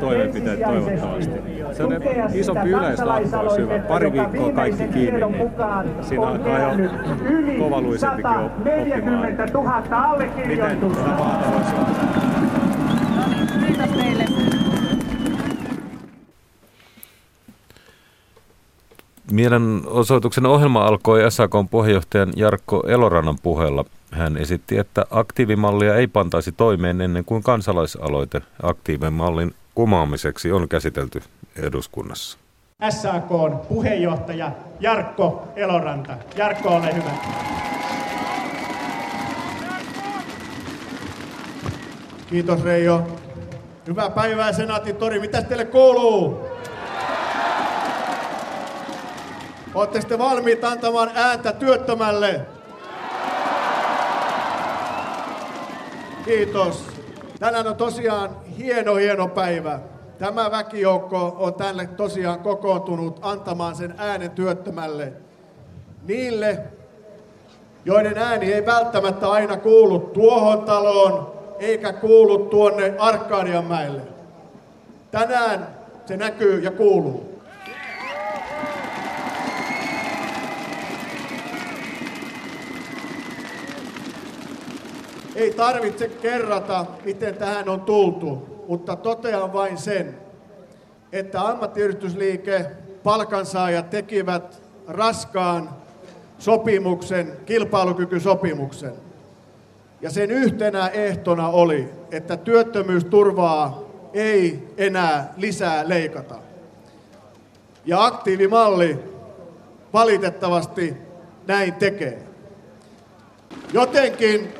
toimenpiteitä toivottavasti. Se on isompi yleislakko olisi hyvä. Pari viikkoa kaikki kiinni, niin siinä alkaa jo kovaluisempikin oppimaan. Miten tätä maata voisi No niin, kiitos teille. Mielenosoituksen ohjelma alkoi SAKn puheenjohtajan Jarkko Elorannan puheella. Hän esitti, että aktiivimallia ei pantaisi toimeen ennen kuin kansalaisaloite aktiivimallin kumoamiseksi on käsitelty eduskunnassa. SAKn puheenjohtaja Jarkko Eloranta. Jarkko, ole hyvä. Kiitos Reijo. Hyvää päivää Senaatin tori. Mitäs teille kuuluu? Olette sitten valmiit antamaan ääntä työttömälle? Kiitos. Tänään on tosiaan hieno, hieno päivä. Tämä väkijoukko on tänne tosiaan kokoontunut antamaan sen äänen työttömälle. Niille, joiden ääni ei välttämättä aina kuulu tuohon taloon, eikä kuulu tuonne Arkadianmäelle. Tänään se näkyy ja kuuluu. Ei tarvitse kerrata, miten tähän on tultu, mutta totean vain sen, että ammattiyhdistysliike, palkansaajat tekivät raskaan sopimuksen, kilpailukykysopimuksen. Ja sen yhtenä ehtona oli, että työttömyysturvaa ei enää lisää leikata. Ja aktiivimalli valitettavasti näin tekee. Jotenkin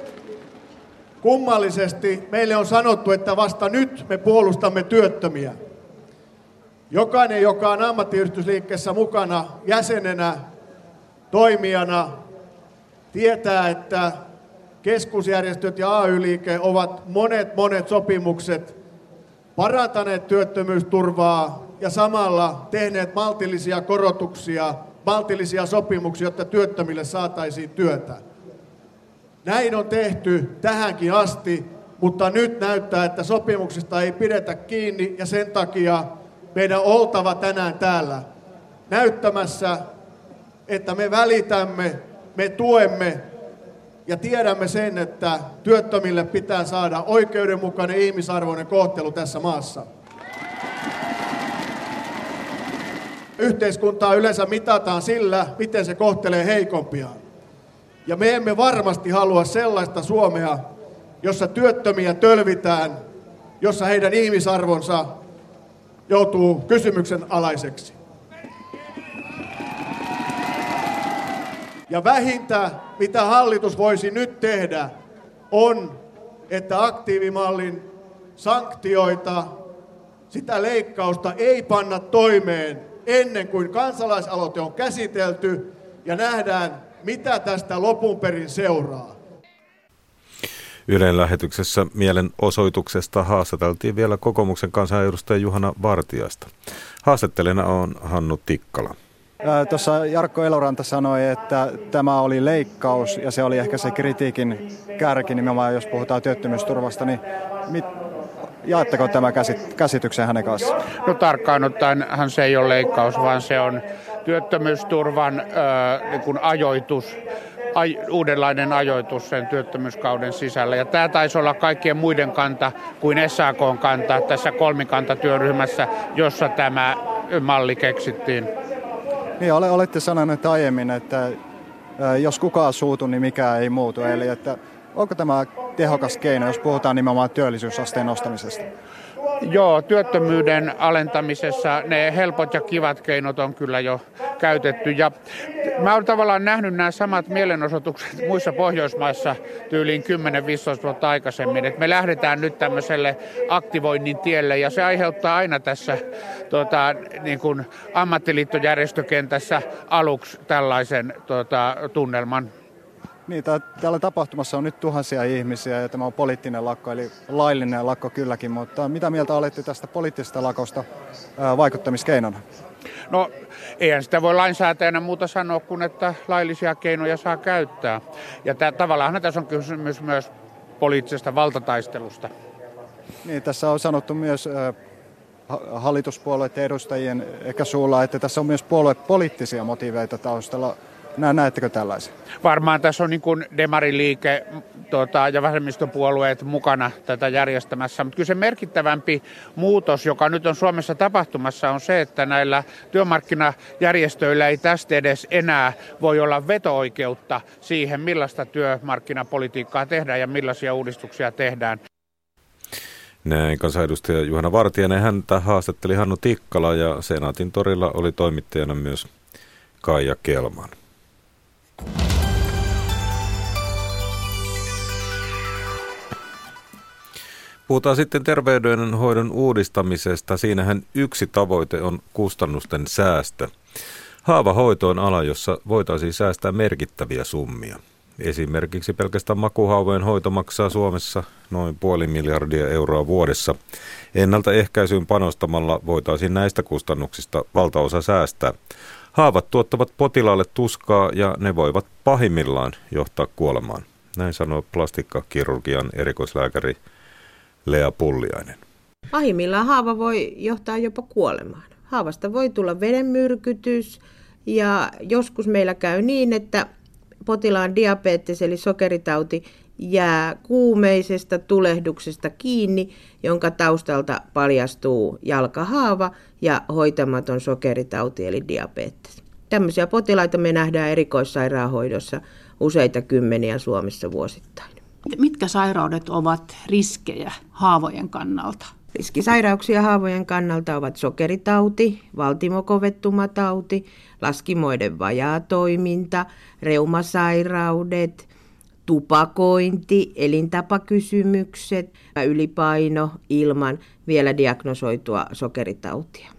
kummallisesti meille on sanottu, että vasta nyt me puolustamme työttömiä. Jokainen, joka on ammattiyhdistysliikkeessä mukana jäsenenä, toimijana, tietää, että keskusjärjestöt ja AY-liike ovat monet monet sopimukset parantaneet työttömyysturvaa ja samalla tehneet maltillisia korotuksia, maltillisia sopimuksia, jotta työttömille saataisiin työtä. Näin on tehty tähänkin asti, mutta nyt näyttää, että sopimuksista ei pidetä kiinni ja sen takia meidän oltava tänään täällä näyttämässä, että me välitämme, me tuemme ja tiedämme sen, että työttömille pitää saada oikeudenmukainen ihmisarvoinen kohtelu tässä maassa. Yhteiskuntaa yleensä mitataan sillä, miten se kohtelee heikompiaan. Ja me emme varmasti halua sellaista Suomea, jossa työttömiä tölvitään, jossa heidän ihmisarvonsa joutuu kysymyksen alaiseksi. Ja vähintä, mitä hallitus voisi nyt tehdä, on, että aktiivimallin sanktioita, sitä leikkausta ei panna toimeen ennen kuin kansalaisaloite on käsitelty ja nähdään, mitä tästä lopun perin seuraa. Ylen lähetyksessä mielenosoituksesta haastateltiin vielä kokoomuksen kansanedustaja Juhana Vartiasta. Haastattelijana on Hannu Tikkala. Tuossa Jarkko Eloranta sanoi, että tämä oli leikkaus ja se oli ehkä se kritiikin kärki nimenomaan, jos puhutaan työttömyysturvasta, niin mit, jaatteko tämä käsityksen hänen kanssaan? No tarkkaan ottaenhan se ei ole leikkaus, vaan se on työttömyysturvan äh, niin kuin ajoitus, aj, uudenlainen ajoitus sen työttömyyskauden sisällä. Ja tämä taisi olla kaikkien muiden kanta kuin SAKn kanta tässä kolmikantatyöryhmässä, jossa tämä malli keksittiin. Niin, olette sanoneet aiemmin, että jos kukaan suutu, niin mikään ei muutu. Eli että onko tämä tehokas keino, jos puhutaan nimenomaan työllisyysasteen nostamisesta? Joo, työttömyyden alentamisessa ne helpot ja kivat keinot on kyllä jo käytetty. Ja mä olen tavallaan nähnyt nämä samat mielenosoitukset muissa Pohjoismaissa tyyliin 10-15 vuotta aikaisemmin. Et me lähdetään nyt tämmöiselle aktivoinnin tielle ja se aiheuttaa aina tässä tota, niin kuin ammattiliittojärjestökentässä aluksi tällaisen tota, tunnelman. Niin, täällä tapahtumassa on nyt tuhansia ihmisiä ja tämä on poliittinen lakko, eli laillinen lakko kylläkin, mutta mitä mieltä olette tästä poliittisesta lakosta vaikuttamiskeinona? No, eihän sitä voi lainsäätäjänä muuta sanoa kuin, että laillisia keinoja saa käyttää. Ja tää, tavallaan tässä on kysymys myös poliittisesta valtataistelusta. Niin, tässä on sanottu myös hallituspuolueiden edustajien ehkä suulla, että tässä on myös puoluepoliittisia motiveita taustalla. Nä, näettekö tällaisia? Varmaan tässä on niin kuin demariliike tota, ja vasemmistopuolueet mukana tätä järjestämässä, mutta kyllä se merkittävämpi muutos, joka nyt on Suomessa tapahtumassa, on se, että näillä työmarkkinajärjestöillä ei tästä edes enää voi olla veto-oikeutta siihen, millaista työmarkkinapolitiikkaa tehdään ja millaisia uudistuksia tehdään. Näin kansanedustaja Juhana Vartijainen häntä haastatteli Hannu Tikkala ja Senaatin torilla oli toimittajana myös Kaija Kelman. Puhutaan sitten terveydenhoidon uudistamisesta. Siinähän yksi tavoite on kustannusten säästö. Haavahoito on ala, jossa voitaisiin säästää merkittäviä summia. Esimerkiksi pelkästään makuhaavojen hoito maksaa Suomessa noin puoli miljardia euroa vuodessa. Ennaltaehkäisyyn panostamalla voitaisiin näistä kustannuksista valtaosa säästää. Haavat tuottavat potilaalle tuskaa ja ne voivat pahimmillaan johtaa kuolemaan. Näin sanoo plastikkakirurgian erikoislääkäri Lea Pulliainen. Pahimmillaan haava voi johtaa jopa kuolemaan. Haavasta voi tulla vedenmyrkytys ja joskus meillä käy niin, että potilaan diabetes eli sokeritauti jää kuumeisesta tulehduksesta kiinni, jonka taustalta paljastuu jalkahaava ja hoitamaton sokeritauti eli diabetes. Tämmöisiä potilaita me nähdään erikoissairaanhoidossa useita kymmeniä Suomessa vuosittain. Mitkä sairaudet ovat riskejä haavojen kannalta? Riskisairauksia haavojen kannalta ovat sokeritauti, valtimokovettumatauti, laskimoiden vajaatoiminta, reumasairaudet, tupakointi, elintapakysymykset, ylipaino ilman vielä diagnosoitua sokeritautia.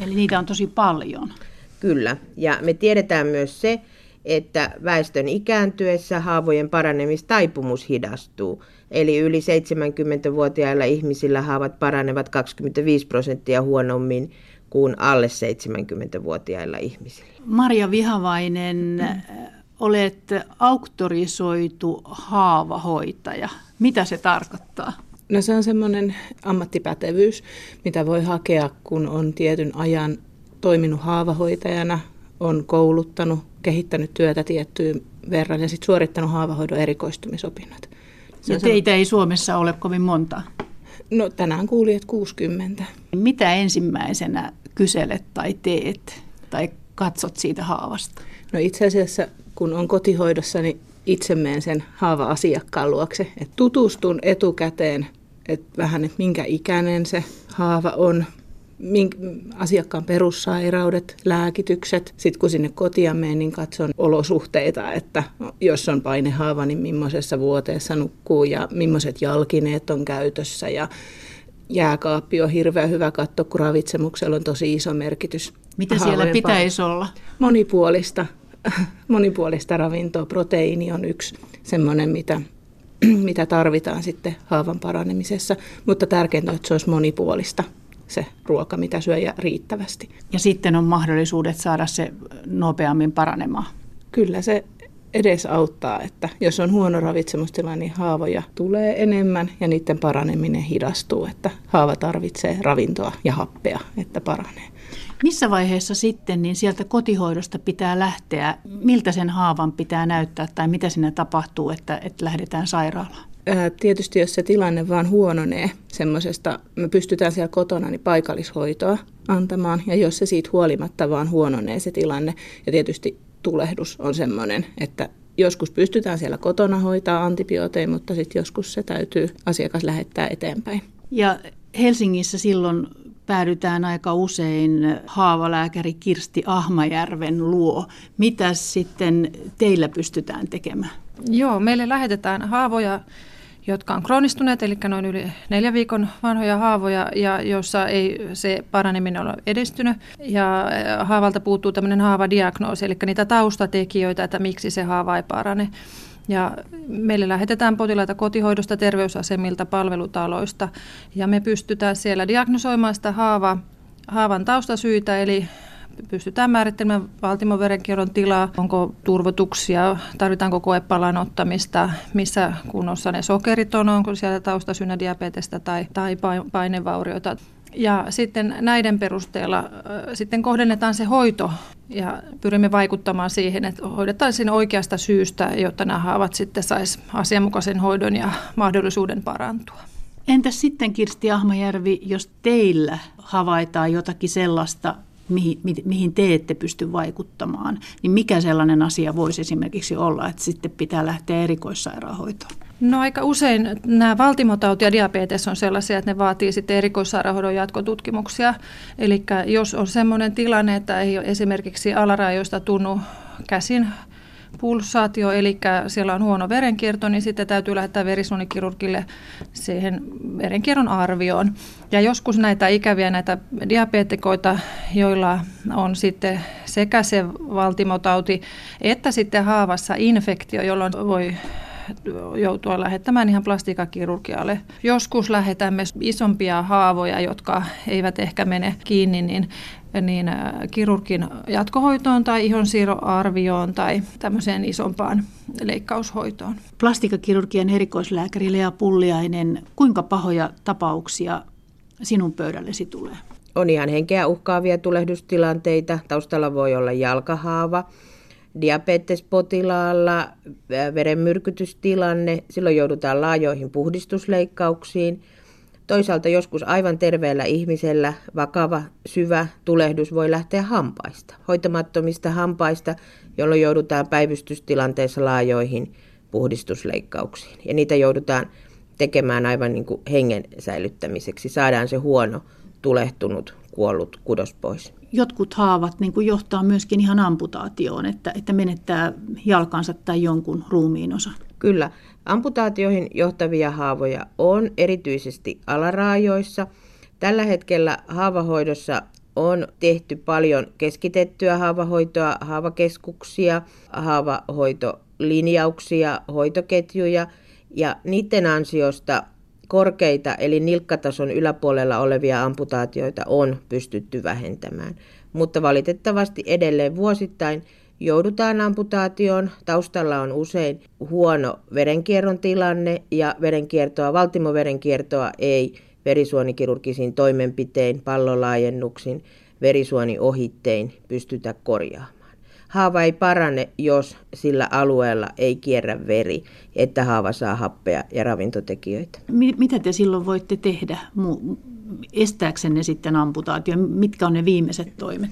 Eli niitä on tosi paljon. Kyllä, ja me tiedetään myös se, että väestön ikääntyessä haavojen paranemistaipumus hidastuu. Eli yli 70-vuotiailla ihmisillä haavat paranevat 25 prosenttia huonommin kuin alle 70-vuotiailla ihmisillä. Maria Vihavainen, olet auktorisoitu haavahoitaja. Mitä se tarkoittaa? No se on semmoinen ammattipätevyys, mitä voi hakea, kun on tietyn ajan toiminut haavahoitajana, on kouluttanut, kehittänyt työtä tiettyyn verran ja sitten suorittanut haavahoidon erikoistumisopinnot. Se ja teitä ei Suomessa ole kovin monta? No tänään kuulin, että 60. Mitä ensimmäisenä kyselet tai teet tai katsot siitä haavasta? No itse asiassa kun on kotihoidossa, niin itse menen sen haava-asiakkaan luokse. Et tutustun etukäteen, että vähän, että minkä ikäinen se haava on, mink, asiakkaan perussairaudet, lääkitykset. Sitten kun sinne kotia menen, niin katson olosuhteita, että jos on painehaava, niin millaisessa vuoteessa nukkuu ja millaiset jalkineet on käytössä ja jääkaappi on hirveän hyvä katto, kun ravitsemuksella on tosi iso merkitys. Mitä siellä pitäisi olla? Monipuolista, [LAUGHS] monipuolista ravintoa. Proteiini on yksi semmoinen, mitä, [CLEARS THROAT] mitä tarvitaan sitten haavan paranemisessa, mutta tärkeintä on, että se olisi monipuolista se ruoka, mitä syö ja riittävästi. Ja sitten on mahdollisuudet saada se nopeammin paranemaan. Kyllä se edes auttaa, että jos on huono ravitsemustila, niin haavoja tulee enemmän ja niiden paraneminen hidastuu, että haava tarvitsee ravintoa ja happea, että paranee. Missä vaiheessa sitten niin sieltä kotihoidosta pitää lähteä? Miltä sen haavan pitää näyttää tai mitä sinne tapahtuu, että, että lähdetään sairaalaan? Tietysti jos se tilanne vaan huononee semmoisesta, me pystytään siellä kotona niin paikallishoitoa antamaan ja jos se siitä huolimatta vaan huononee se tilanne ja tietysti tulehdus on semmoinen, että joskus pystytään siellä kotona hoitaa antibiooteja, mutta sitten joskus se täytyy asiakas lähettää eteenpäin. Ja Helsingissä silloin päädytään aika usein haavalääkäri Kirsti Ahmajärven luo. Mitä sitten teillä pystytään tekemään? Joo, meille lähetetään haavoja jotka on kroonistuneet, eli noin yli neljä viikon vanhoja haavoja, ja joissa ei se paraneminen ole edistynyt. Ja haavalta puuttuu tämmöinen haavadiagnoosi, eli niitä taustatekijöitä, että miksi se haava ei parane. Ja meille lähetetään potilaita kotihoidosta, terveysasemilta, palvelutaloista ja me pystytään siellä diagnosoimaan sitä haava, haavan taustasyitä, eli pystytään määrittelemään valtimoverenkierron tilaa, onko turvotuksia, tarvitaanko koepalan ottamista, missä kunnossa ne sokerit on, onko siellä taustasyynä diabetesta tai, tai painevaurioita. Ja sitten näiden perusteella sitten kohdennetaan se hoito ja pyrimme vaikuttamaan siihen, että hoidetaan siinä oikeasta syystä, jotta nämä haavat sitten saisi asianmukaisen hoidon ja mahdollisuuden parantua. Entäs sitten Kirsti Ahmajärvi, jos teillä havaitaan jotakin sellaista, mihin, mihin te ette pysty vaikuttamaan, niin mikä sellainen asia voisi esimerkiksi olla, että sitten pitää lähteä erikoissairaanhoitoon? No aika usein nämä valtimotauti ja diabetes on sellaisia, että ne vaatii sitten erikoissairaanhoidon jatkotutkimuksia. Eli jos on sellainen tilanne, että ei esimerkiksi alarajoista tunnu käsin pulsaatio, eli siellä on huono verenkierto, niin sitten täytyy lähettää verisuonikirurgille siihen verenkierron arvioon. Ja joskus näitä ikäviä näitä diabetikoita, joilla on sitten sekä se valtimotauti että sitten haavassa infektio, jolloin voi joutua lähettämään ihan plastikakirurgialle. Joskus lähetämme isompia haavoja, jotka eivät ehkä mene kiinni, niin niin äh, kirurgin jatkohoitoon tai ihonsiirroarvioon tai tämmöiseen isompaan leikkaushoitoon. Plastikakirurgian erikoislääkäri Lea Pulliainen, kuinka pahoja tapauksia sinun pöydällesi tulee? On ihan henkeä uhkaavia tulehdustilanteita. Taustalla voi olla jalkahaava, diabetespotilaalla verenmyrkytystilanne, silloin joudutaan laajoihin puhdistusleikkauksiin. Toisaalta joskus aivan terveellä ihmisellä vakava, syvä tulehdus voi lähteä hampaista, hoitamattomista hampaista, jolloin joudutaan päivystystilanteessa laajoihin puhdistusleikkauksiin. Ja niitä joudutaan tekemään aivan niin kuin hengen säilyttämiseksi. Saadaan se huono, tulehtunut, kuollut kudos pois jotkut haavat niin kuin johtaa myöskin ihan amputaatioon, että, että menettää jalkansa tai jonkun ruumiin osan. Kyllä. Amputaatioihin johtavia haavoja on erityisesti alaraajoissa. Tällä hetkellä haavahoidossa on tehty paljon keskitettyä haavahoitoa, haavakeskuksia, haavahoitolinjauksia, hoitoketjuja ja niiden ansiosta korkeita eli nilkkatason yläpuolella olevia amputaatioita on pystytty vähentämään. Mutta valitettavasti edelleen vuosittain joudutaan amputaatioon. Taustalla on usein huono verenkierron tilanne ja verenkiertoa, valtimoverenkiertoa ei verisuonikirurgisiin toimenpitein, pallolaajennuksin, verisuoniohittein pystytä korjaamaan. Haava ei parane, jos sillä alueella ei kierrä veri, että haava saa happea ja ravintotekijöitä. Mitä te silloin voitte tehdä estääksenne sitten amputaatio? Mitkä on ne viimeiset toimet?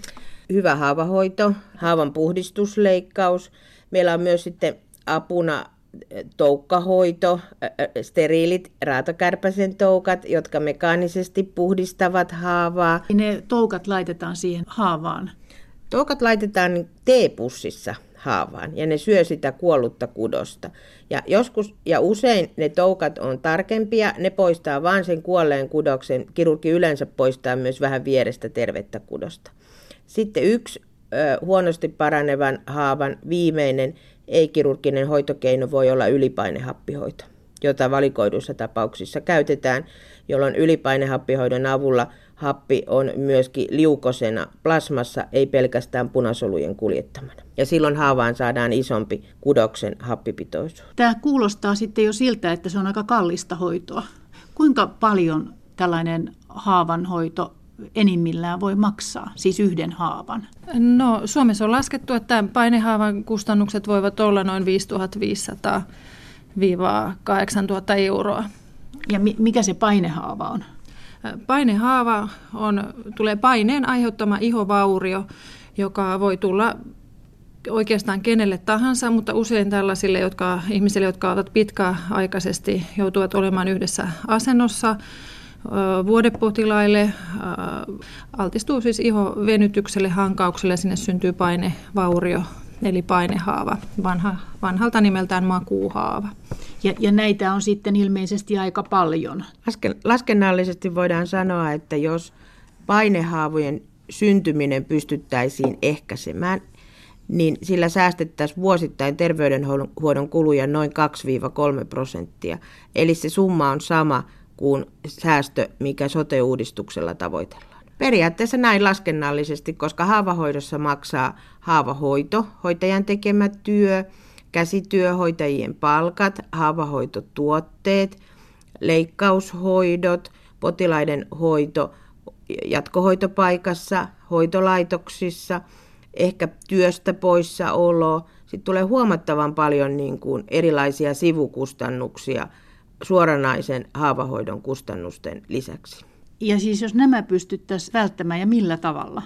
Hyvä haavahoito, haavan puhdistusleikkaus. Meillä on myös sitten apuna eh, toukkahoito, eh, eh, steriilit raatokärpäsen toukat, jotka mekaanisesti puhdistavat haavaa. Ne toukat laitetaan siihen haavaan? Toukat laitetaan teepussissa haavaan ja ne syö sitä kuollutta kudosta. Ja joskus ja usein ne toukat on tarkempia, ne poistaa vain sen kuolleen kudoksen. Kirurgi yleensä poistaa myös vähän vierestä tervettä kudosta. Sitten yksi ö, huonosti paranevan haavan viimeinen ei-kirurginen hoitokeino voi olla ylipainehappihoito, jota valikoiduissa tapauksissa käytetään, jolloin ylipainehappihoidon avulla happi on myöskin liukosena plasmassa, ei pelkästään punasolujen kuljettamana. Ja silloin haavaan saadaan isompi kudoksen happipitoisuus. Tämä kuulostaa sitten jo siltä, että se on aika kallista hoitoa. Kuinka paljon tällainen haavan hoito enimmillään voi maksaa, siis yhden haavan? No Suomessa on laskettu, että painehaavan kustannukset voivat olla noin 5500-8000 euroa. Ja mikä se painehaava on? Painehaava on, tulee paineen aiheuttama ihovaurio, joka voi tulla oikeastaan kenelle tahansa, mutta usein tällaisille jotka, ihmisille, jotka ovat pitkäaikaisesti joutuvat olemaan yhdessä asennossa, vuodepotilaille, altistuu siis iho venytykselle, hankaukselle ja sinne syntyy painevaurio, eli painehaava, vanha, vanhalta nimeltään makuuhaava. Ja, ja näitä on sitten ilmeisesti aika paljon. Lasken, laskennallisesti voidaan sanoa, että jos painehaavojen syntyminen pystyttäisiin ehkäisemään, niin sillä säästettäisiin vuosittain terveydenhuollon kuluja noin 2-3 prosenttia. Eli se summa on sama kuin säästö, mikä sote-uudistuksella tavoitellaan. Periaatteessa näin laskennallisesti, koska haavahoidossa maksaa haavahoito, hoitajan tekemä työ, käsityöhoitajien palkat, haavahoitotuotteet, leikkaushoidot, potilaiden hoito jatkohoitopaikassa, hoitolaitoksissa, ehkä työstä poissaolo. Sitten tulee huomattavan paljon niin kuin erilaisia sivukustannuksia suoranaisen haavahoidon kustannusten lisäksi. Ja siis jos nämä pystyttäisiin välttämään ja millä tavalla?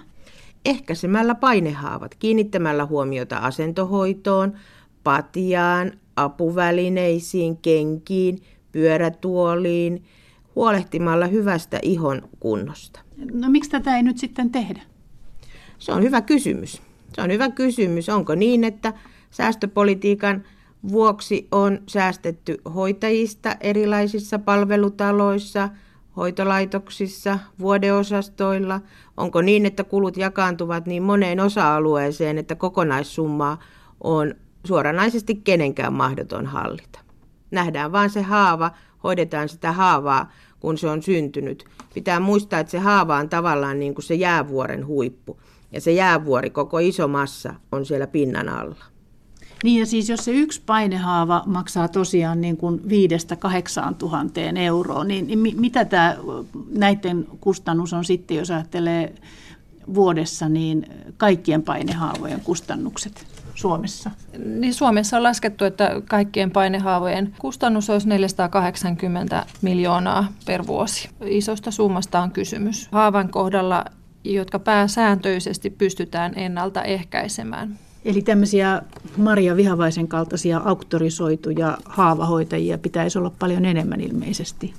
Ehkäisemällä painehaavat, kiinnittämällä huomiota asentohoitoon, patjaan, apuvälineisiin, kenkiin, pyörätuoliin, huolehtimalla hyvästä ihon kunnosta. No miksi tätä ei nyt sitten tehdä? Se on hyvä kysymys. Se on hyvä kysymys. Onko niin, että säästöpolitiikan vuoksi on säästetty hoitajista erilaisissa palvelutaloissa, hoitolaitoksissa, vuodeosastoilla? Onko niin, että kulut jakaantuvat niin moneen osa-alueeseen, että kokonaissummaa on suoranaisesti kenenkään mahdoton hallita? Nähdään vaan se haava, hoidetaan sitä haavaa, kun se on syntynyt. Pitää muistaa, että se haava on tavallaan niin kuin se jäävuoren huippu. Ja se jäävuori, koko iso massa, on siellä pinnan alla. Niin ja siis jos se yksi painehaava maksaa tosiaan niin kuin viidestä kahdeksaan tuhanteen euroa, niin, niin mitä tämä näiden kustannus on sitten, jos ajattelee vuodessa, niin kaikkien painehaavojen kustannukset Suomessa? Niin Suomessa on laskettu, että kaikkien painehaavojen kustannus olisi 480 miljoonaa per vuosi. Isosta summasta on kysymys. Haavan kohdalla, jotka pääsääntöisesti pystytään ennaltaehkäisemään. Eli tämmöisiä Maria Vihavaisen kaltaisia auktorisoituja haavahoitajia pitäisi olla paljon enemmän ilmeisesti.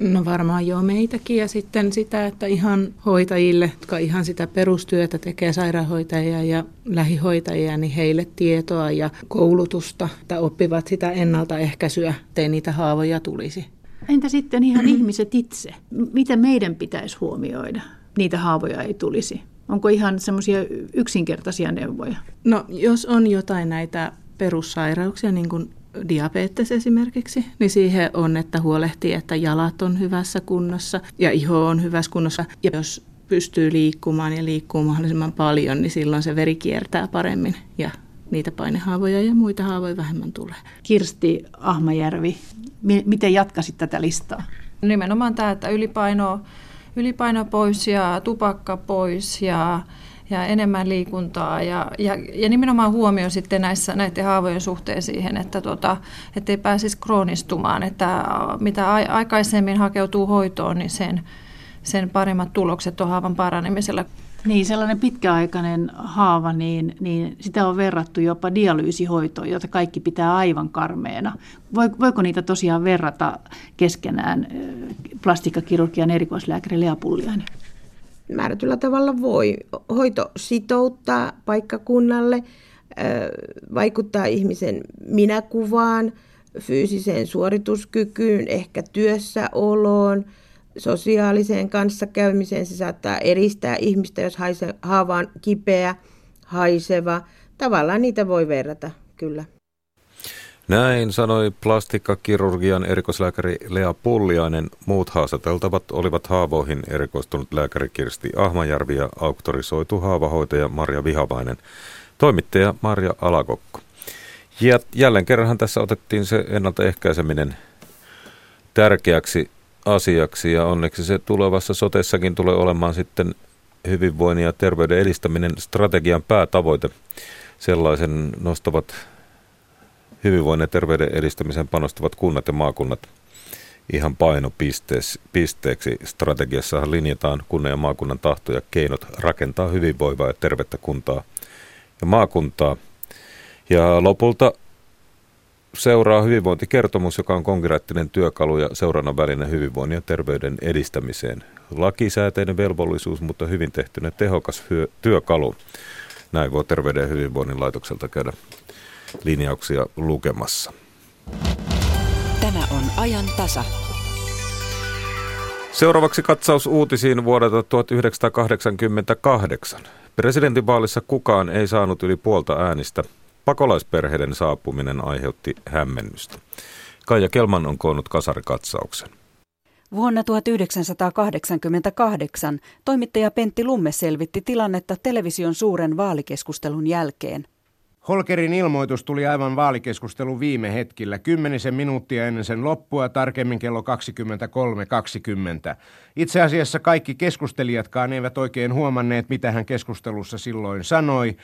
No varmaan joo meitäkin ja sitten sitä, että ihan hoitajille, jotka ihan sitä perustyötä tekee sairaanhoitajia ja lähihoitajia, niin heille tietoa ja koulutusta, että oppivat sitä ennaltaehkäisyä, ettei niitä haavoja tulisi. Entä sitten ihan ihmiset itse? Mitä meidän pitäisi huomioida? Niitä haavoja ei tulisi. Onko ihan semmoisia yksinkertaisia neuvoja? No jos on jotain näitä perussairauksia, niin kuin diabetes esimerkiksi, niin siihen on, että huolehtii, että jalat on hyvässä kunnossa ja iho on hyvässä kunnossa. Ja jos pystyy liikkumaan ja liikkuu mahdollisimman paljon, niin silloin se veri kiertää paremmin ja niitä painehaavoja ja muita haavoja vähemmän tulee. Kirsti Ahmajärvi, miten jatkasit tätä listaa? Nimenomaan tämä, että ylipaino, ylipaino pois ja tupakka pois ja ja enemmän liikuntaa ja, ja, ja nimenomaan huomio sitten näissä, näiden haavojen suhteen siihen, että tota, ei pääsisi kroonistumaan, että mitä aikaisemmin hakeutuu hoitoon, niin sen, sen paremmat tulokset on haavan paranemisella. Niin, sellainen pitkäaikainen haava, niin, niin sitä on verrattu jopa dialyysihoitoon, jota kaikki pitää aivan karmeena. Voiko niitä tosiaan verrata keskenään plastikkakirurgian erikoislääkäri Lea Pulliainen? määrätyllä tavalla voi. Hoito sitouttaa paikkakunnalle, vaikuttaa ihmisen minäkuvaan, fyysiseen suorituskykyyn, ehkä työssäoloon, sosiaaliseen kanssakäymiseen. Se saattaa eristää ihmistä, jos haava on kipeä, haiseva. Tavallaan niitä voi verrata, kyllä. Näin sanoi plastikkakirurgian erikoislääkäri Lea Pulliainen. Muut haastateltavat olivat haavoihin erikoistunut lääkäri Kirsti Ahmajärvi ja auktorisoitu haavahoitaja Marja Vihavainen, toimittaja Marja Alakokko. Ja jälleen kerran tässä otettiin se ennaltaehkäiseminen tärkeäksi asiaksi ja onneksi se tulevassa sotessakin tulee olemaan sitten hyvinvoinnin ja terveyden edistäminen strategian päätavoite. Sellaisen nostavat hyvinvoinnin ja terveyden edistämiseen panostavat kunnat ja maakunnat ihan painopisteeksi. Strategiassahan linjataan kunnan ja maakunnan tahto ja keinot rakentaa hyvinvoivaa ja tervettä kuntaa ja maakuntaa. Ja lopulta seuraa hyvinvointikertomus, joka on konkreettinen työkalu ja seurannan välinen hyvinvoinnin ja terveyden edistämiseen. Lakisääteinen velvollisuus, mutta hyvin tehtynä tehokas työkalu. Näin voi Terveyden ja hyvinvoinnin laitokselta käydä linjauksia lukemassa. Tämä on ajan tasa. Seuraavaksi katsaus uutisiin vuodelta 1988. Presidentinvaalissa kukaan ei saanut yli puolta äänistä. Pakolaisperheiden saapuminen aiheutti hämmennystä. Kaija Kelman on koonnut kasarikatsauksen. Vuonna 1988 toimittaja Pentti Lumme selvitti tilannetta television suuren vaalikeskustelun jälkeen. Holkerin ilmoitus tuli aivan vaalikeskustelun viime hetkillä, kymmenisen minuuttia ennen sen loppua, tarkemmin kello 23.20. Itse asiassa kaikki keskustelijatkaan eivät oikein huomanneet, mitä hän keskustelussa silloin sanoi.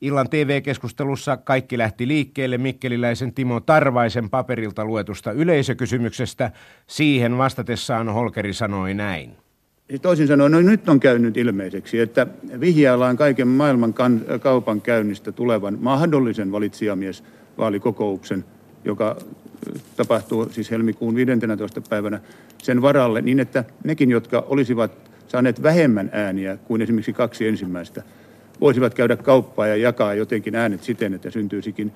Illan TV-keskustelussa kaikki lähti liikkeelle Mikkeliläisen Timo Tarvaisen paperilta luetusta yleisökysymyksestä. Siihen vastatessaan Holkeri sanoi näin. Toisin sanoen, no nyt on käynyt ilmeiseksi, että vihjaillaan kaiken maailman kaupan käynnistä tulevan mahdollisen valitsijamiesvaalikokouksen, joka tapahtuu siis helmikuun 15. päivänä sen varalle, niin että nekin, jotka olisivat saaneet vähemmän ääniä kuin esimerkiksi kaksi ensimmäistä, voisivat käydä kauppaa ja jakaa jotenkin äänet siten, että syntyisikin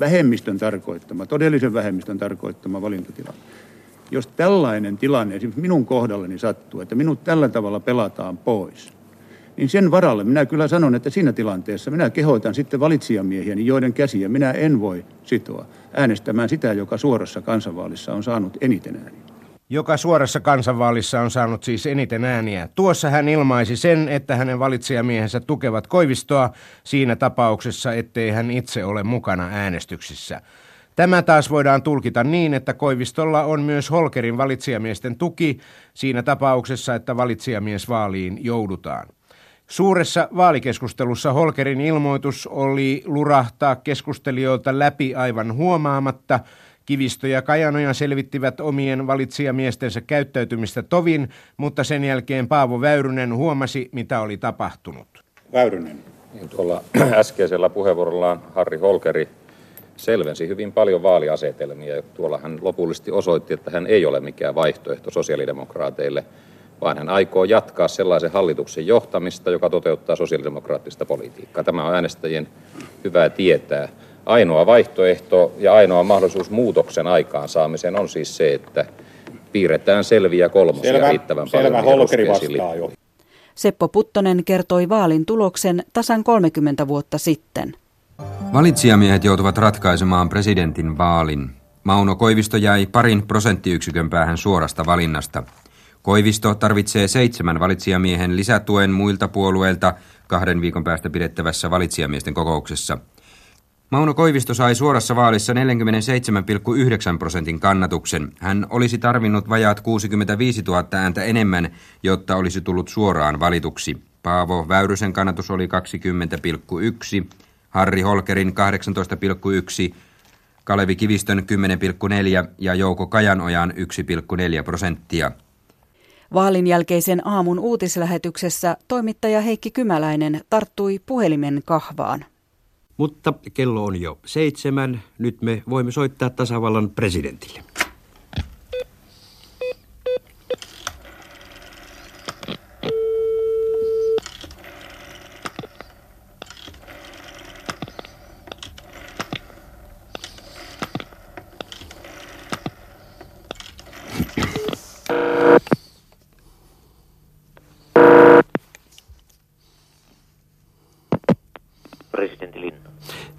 vähemmistön tarkoittama, todellisen vähemmistön tarkoittama valintatilanne. Jos tällainen tilanne esimerkiksi minun kohdalleni sattuu, että minut tällä tavalla pelataan pois, niin sen varalle minä kyllä sanon, että siinä tilanteessa minä kehoitan sitten valitsijamiehiäni, joiden käsiä minä en voi sitoa, äänestämään sitä, joka suorassa kansanvaalissa on saanut eniten ääniä joka suorassa kansanvaalissa on saanut siis eniten ääniä. Tuossa hän ilmaisi sen, että hänen valitsijamiehensä tukevat Koivistoa siinä tapauksessa, ettei hän itse ole mukana äänestyksissä. Tämä taas voidaan tulkita niin, että Koivistolla on myös Holkerin valitsijamiesten tuki siinä tapauksessa, että valitsijamiesvaaliin joudutaan. Suuressa vaalikeskustelussa Holkerin ilmoitus oli lurahtaa keskustelijoilta läpi aivan huomaamatta – Kivistö ja Kajanoja selvittivät omien valitsijamiestensä käyttäytymistä tovin, mutta sen jälkeen Paavo Väyrynen huomasi, mitä oli tapahtunut. Väyrynen. Niin tuolla [CLEARS THROAT] äskeisellä puheenvuorollaan Harri Holkeri selvensi hyvin paljon vaaliasetelmia. Tuolla hän lopullisesti osoitti, että hän ei ole mikään vaihtoehto sosiaalidemokraateille, vaan hän aikoo jatkaa sellaisen hallituksen johtamista, joka toteuttaa sosiaalidemokraattista politiikkaa. Tämä on äänestäjien hyvää tietää. Ainoa vaihtoehto ja ainoa mahdollisuus muutoksen aikaansaamiseen on siis se, että piirretään selviä kolmosia selvä, riittävän selvä, paljon. Holkeri vastaa jo. Seppo Puttonen kertoi vaalin tuloksen tasan 30 vuotta sitten. Valitsijamiehet joutuvat ratkaisemaan presidentin vaalin. Mauno Koivisto jäi parin prosenttiyksikön päähän suorasta valinnasta. Koivisto tarvitsee seitsemän valitsijamiehen lisätuen muilta puolueilta kahden viikon päästä pidettävässä valitsijamiesten kokouksessa – Mauno Koivisto sai suorassa vaalissa 47,9 prosentin kannatuksen. Hän olisi tarvinnut vajaat 65 000 ääntä enemmän, jotta olisi tullut suoraan valituksi. Paavo Väyrysen kannatus oli 20,1, Harri Holkerin 18,1, Kalevi Kivistön 10,4 ja Jouko Kajanojan 1,4 prosenttia. Vaalin jälkeisen aamun uutislähetyksessä toimittaja Heikki Kymäläinen tarttui puhelimen kahvaan. Mutta kello on jo seitsemän. Nyt me voimme soittaa tasavallan presidentille.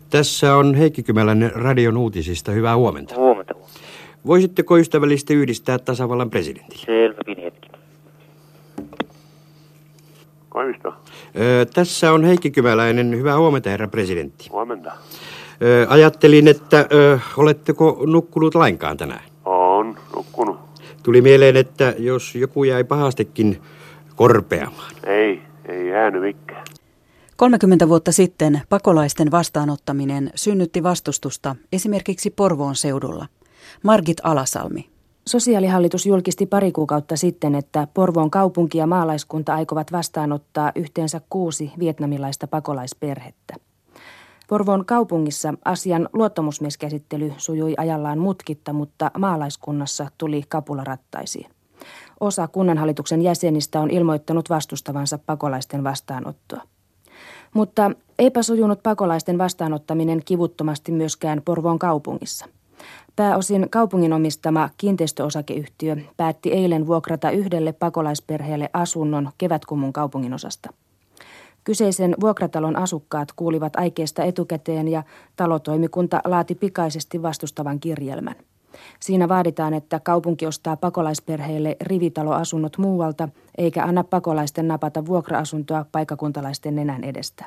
Tässä on Heikki Kymäläinen radion uutisista. Hyvää huomenta. Huomenta. Voisitteko ystävällisesti yhdistää tasavallan presidentille? Selvä, pieni hetki. Koivisto. Ö, tässä on Heikki Kymäläinen. Hyvää huomenta, herra presidentti. Huomenta. Ö, ajattelin, että ö, oletteko nukkunut lainkaan tänään? On nukkunut. Tuli mieleen, että jos joku jäi pahastikin korpeamaan. Ei, ei jäänyt mikään. 30 vuotta sitten pakolaisten vastaanottaminen synnytti vastustusta esimerkiksi Porvoon seudulla. Margit Alasalmi. Sosiaalihallitus julkisti pari kuukautta sitten, että Porvoon kaupunki ja maalaiskunta aikovat vastaanottaa yhteensä kuusi vietnamilaista pakolaisperhettä. Porvoon kaupungissa asian luottamusmieskäsittely sujui ajallaan mutkitta, mutta maalaiskunnassa tuli kapularattaisiin. Osa kunnanhallituksen jäsenistä on ilmoittanut vastustavansa pakolaisten vastaanottoa. Mutta eipä sujunut pakolaisten vastaanottaminen kivuttomasti myöskään Porvoon kaupungissa. Pääosin kaupungin omistama kiinteistöosakeyhtiö päätti eilen vuokrata yhdelle pakolaisperheelle asunnon Kevätkummun kaupungin osasta. Kyseisen vuokratalon asukkaat kuulivat aikeesta etukäteen ja talotoimikunta laati pikaisesti vastustavan kirjelmän. Siinä vaaditaan, että kaupunki ostaa pakolaisperheille rivitaloasunnot muualta, eikä anna pakolaisten napata vuokra-asuntoa paikakuntalaisten nenän edestä.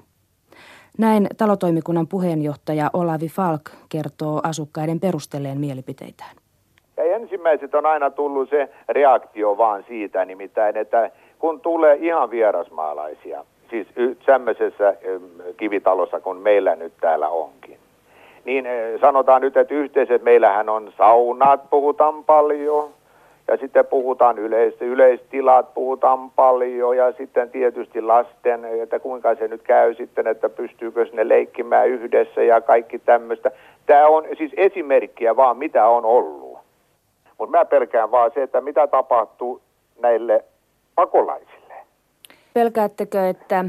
Näin talotoimikunnan puheenjohtaja Olavi Falk kertoo asukkaiden perustelleen mielipiteitään. Ja ensimmäiset on aina tullut se reaktio vaan siitä, nimittäin, että kun tulee ihan vierasmaalaisia, siis tämmöisessä kivitalossa kuin meillä nyt täällä onkin, niin sanotaan nyt, että yhteiset, meillähän on saunat, puhutaan paljon, ja sitten puhutaan yleis, yleistilat, puhutaan paljon ja sitten tietysti lasten, että kuinka se nyt käy sitten, että pystyykö ne leikkimään yhdessä ja kaikki tämmöistä. Tämä on siis esimerkkiä vaan mitä on ollut. Mutta mä pelkään vaan se, että mitä tapahtuu näille pakolaisille. Pelkäättekö, että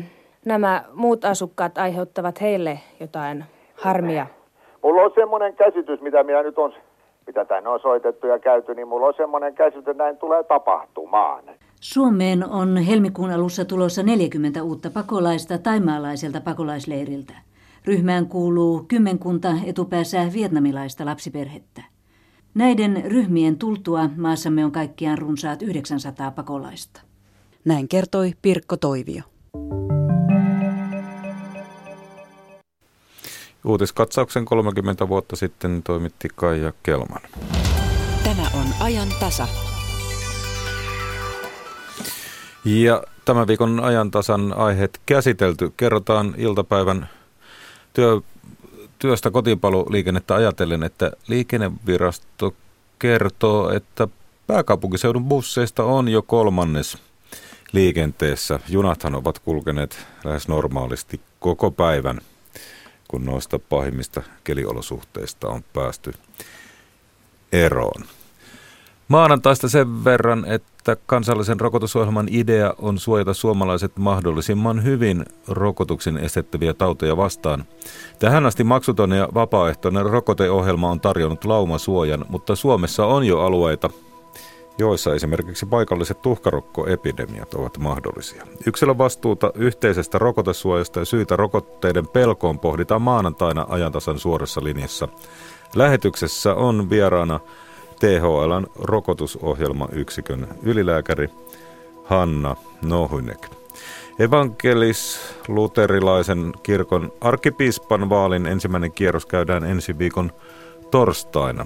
nämä muut asukkaat aiheuttavat heille jotain harmia? Mulla on semmoinen käsitys, mitä minä nyt on mitä tänne on soitettu ja käyty, niin mulla on semmoinen käsitys, että näin tulee tapahtumaan. Suomeen on helmikuun alussa tulossa 40 uutta pakolaista taimaalaiselta pakolaisleiriltä. Ryhmään kuuluu kymmenkunta etupäässä vietnamilaista lapsiperhettä. Näiden ryhmien tultua maassamme on kaikkiaan runsaat 900 pakolaista. Näin kertoi Pirkko Toivio. Uutiskatsauksen 30 vuotta sitten toimitti Kaija Kelman. Tämä on ajan tasa. Ja tämän viikon ajantasan aiheet käsitelty. Kerrotaan iltapäivän työ, työstä kotipaluliikennettä ajatellen, että liikennevirasto kertoo, että pääkaupunkiseudun busseista on jo kolmannes liikenteessä. Junathan ovat kulkeneet lähes normaalisti koko päivän – kun noista pahimmista keliolosuhteista on päästy eroon. Maanantaista sen verran, että kansallisen rokotusohjelman idea on suojata suomalaiset mahdollisimman hyvin rokotuksen estettäviä tauteja vastaan. Tähän asti maksuton ja vapaaehtoinen rokoteohjelma on tarjonnut laumasuojan, mutta Suomessa on jo alueita, joissa esimerkiksi paikalliset tuhkarokkoepidemiat ovat mahdollisia. Yksilön vastuuta yhteisestä rokotesuojasta ja syitä rokotteiden pelkoon pohditaan maanantaina ajantasan suorassa linjassa. Lähetyksessä on vieraana THLn rokotusohjelmayksikön ylilääkäri Hanna Nohynek. Evankelis-luterilaisen kirkon arkkipiispan vaalin ensimmäinen kierros käydään ensi viikon torstaina.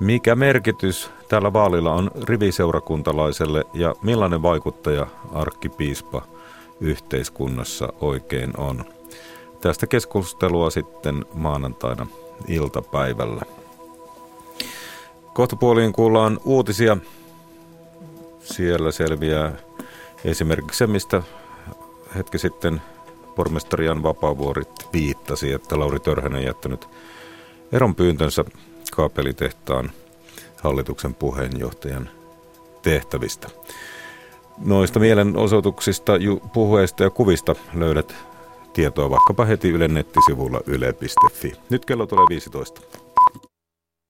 Mikä merkitys tällä vaalilla on riviseurakuntalaiselle ja millainen vaikuttaja arkkipiispa yhteiskunnassa oikein on? Tästä keskustelua sitten maanantaina iltapäivällä. Kohtapuoliin kuullaan uutisia. Siellä selviää esimerkiksi se, mistä hetki sitten pormestari Jan Vapaavuori viittasi, että Lauri Törhänen jättänyt eronpyyntönsä kaapelitehtaan hallituksen puheenjohtajan tehtävistä. Noista mielenosoituksista, puheista ja kuvista löydät tietoa vaikkapa heti Ylen nettisivulla yle.fi. Nyt kello tulee 15.